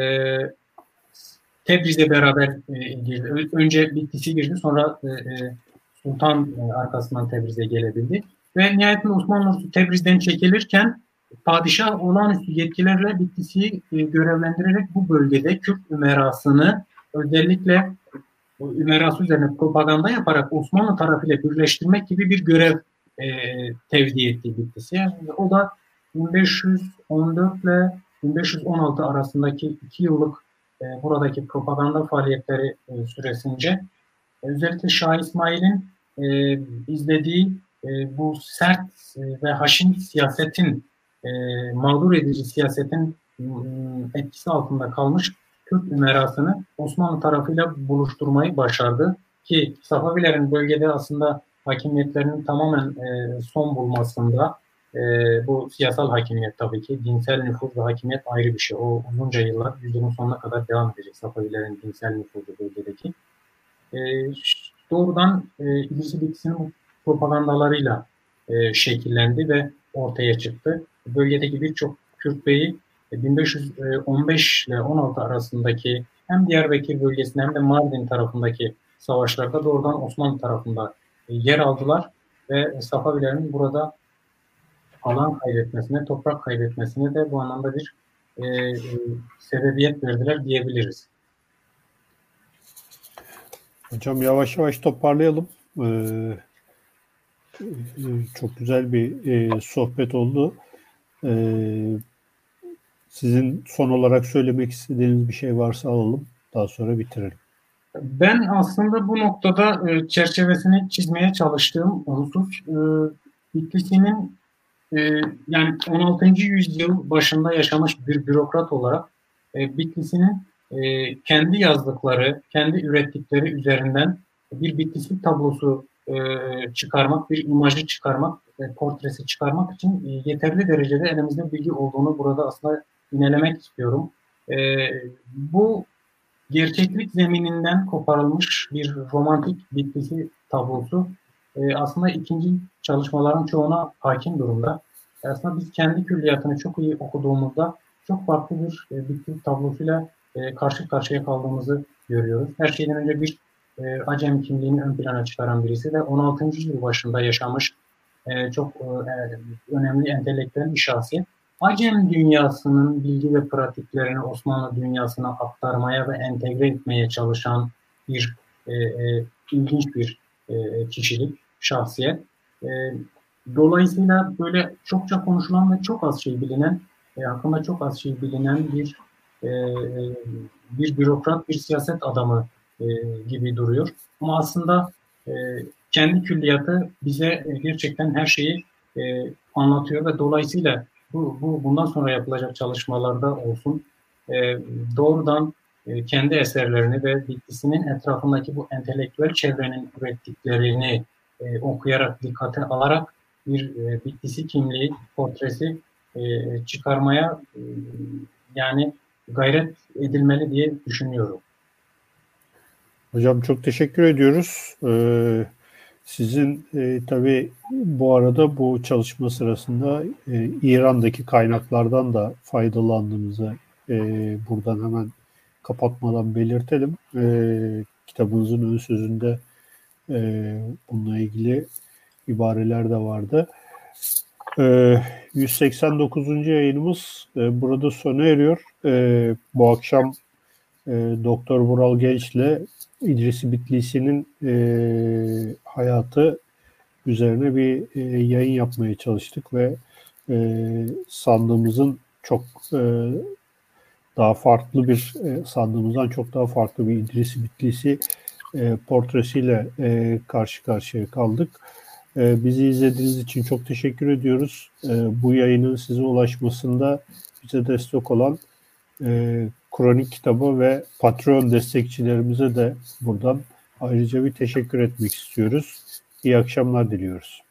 Tebriz'le beraber e, girdi. Önce Bitlis'i girdi sonra e, e, Sultan e, arkasından Tebriz'e gelebildi. Ve nihayetinde Osmanlı Tebriz'den çekilirken padişah olağanüstü yetkilerle Bitlis'i e, görevlendirerek bu bölgede Kürt ümerasını özellikle ümerası üzerine propaganda yaparak Osmanlı tarafıyla birleştirmek gibi bir görev e, tevdi etti Bitlis'e. O da 1514 ile 1516 arasındaki iki yıllık e, buradaki propaganda faaliyetleri e, süresince e, özellikle Şah İsmail'in e, izlediği e, bu sert e, ve haşin siyasetin e, mağdur edici siyasetin etkisi altında kalmış Kürt ümerasını Osmanlı tarafıyla buluşturmayı başardı. Ki Safavilerin bölgede aslında hakimiyetlerinin tamamen e, son bulmasında e, bu siyasal hakimiyet tabii ki dinsel nüfuz ve hakimiyet ayrı bir şey. O uzunca yıllar yüzyılın sonuna kadar devam edecek Safavilerin dinsel nüfuzu bölgedeki. E, doğrudan e, İdris İlkisi'nin propagandalarıyla e, şekillendi ve ortaya çıktı. Bölgedeki birçok Kürt beyi 1515 ile 16 arasındaki hem Diyarbakır bölgesinde hem de Mardin tarafındaki savaşlarda doğrudan Osmanlı tarafında e, yer aldılar ve Safavilerin burada alan kaybetmesine, toprak kaybetmesine de bu anlamda bir e, e, sebebiyet verdiler diyebiliriz. Hocam yavaş yavaş toparlayalım. Ee, çok güzel bir e, sohbet oldu. Ee, sizin son olarak söylemek istediğiniz bir şey varsa alalım. Daha sonra bitirelim. Ben aslında bu noktada e, çerçevesini çizmeye çalıştığım husus e, Bitlis'in e, yani 16. yüzyıl başında yaşamış bir bürokrat olarak e, Bitlis'in e, kendi yazdıkları, kendi ürettikleri üzerinden bir Bitlislik tablosu e, çıkarmak, bir imajı çıkarmak, e, portresi çıkarmak için e, yeterli derecede elimizde bilgi olduğunu burada aslında inelemek istiyorum. E, bu gerçeklik zemininden koparılmış bir romantik bitkisi tablosu e, aslında ikinci çalışmaların çoğuna hakim durumda. E, aslında biz kendi külliyatını çok iyi okuduğumuzda çok farklı bir e, bitki tablosuyla e, karşı karşıya kaldığımızı görüyoruz. Her şeyden önce bir e, Acem kimliğini ön plana çıkaran birisi ve 16. yüzyıl başında yaşamış e, çok e, önemli entelektüel bir şahsiyet. Acem dünyasının bilgi ve pratiklerini Osmanlı dünyasına aktarmaya ve entegre etmeye çalışan bir e, e, ilginç bir e, kişilik, şahsiyet. E, dolayısıyla böyle çokça konuşulan ve çok az şey bilinen, e, hakkında çok az şey bilinen bir e, bir bürokrat, bir siyaset adamı e, gibi duruyor. Ama aslında e, kendi külliyatı bize gerçekten her şeyi e, anlatıyor ve dolayısıyla bu, bu bundan sonra yapılacak çalışmalarda olsun e, doğrudan e, kendi eserlerini ve bitkisinin etrafındaki bu entelektüel çevrenin ürettiklerini e, okuyarak, dikkate alarak bir e, bitkisi kimliği, portresi e, çıkarmaya e, yani gayret edilmeli diye düşünüyorum. Hocam çok teşekkür ediyoruz. Ee, sizin e, tabii bu arada bu çalışma sırasında e, İran'daki kaynaklardan da faydalandığınızı e, buradan hemen kapatmadan belirtelim. E, kitabınızın ön sözünde e, bununla ilgili ibareler de vardı. E, 189. yayınımız e, burada sona eriyor. E, bu akşam e, Doktor Vural Genç'le İdris Bitlisi'nin e, hayatı üzerine bir e, yayın yapmaya çalıştık ve e, sandığımızın çok e, daha farklı bir e, sandığımızdan çok daha farklı bir İdris Bitlisi e, portresiyle e, karşı karşıya kaldık. E, bizi izlediğiniz için çok teşekkür ediyoruz. Bu yayının size ulaşmasında bize destek olan e, Kronik kitabı ve Patreon destekçilerimize de buradan ayrıca bir teşekkür etmek istiyoruz. İyi akşamlar diliyoruz.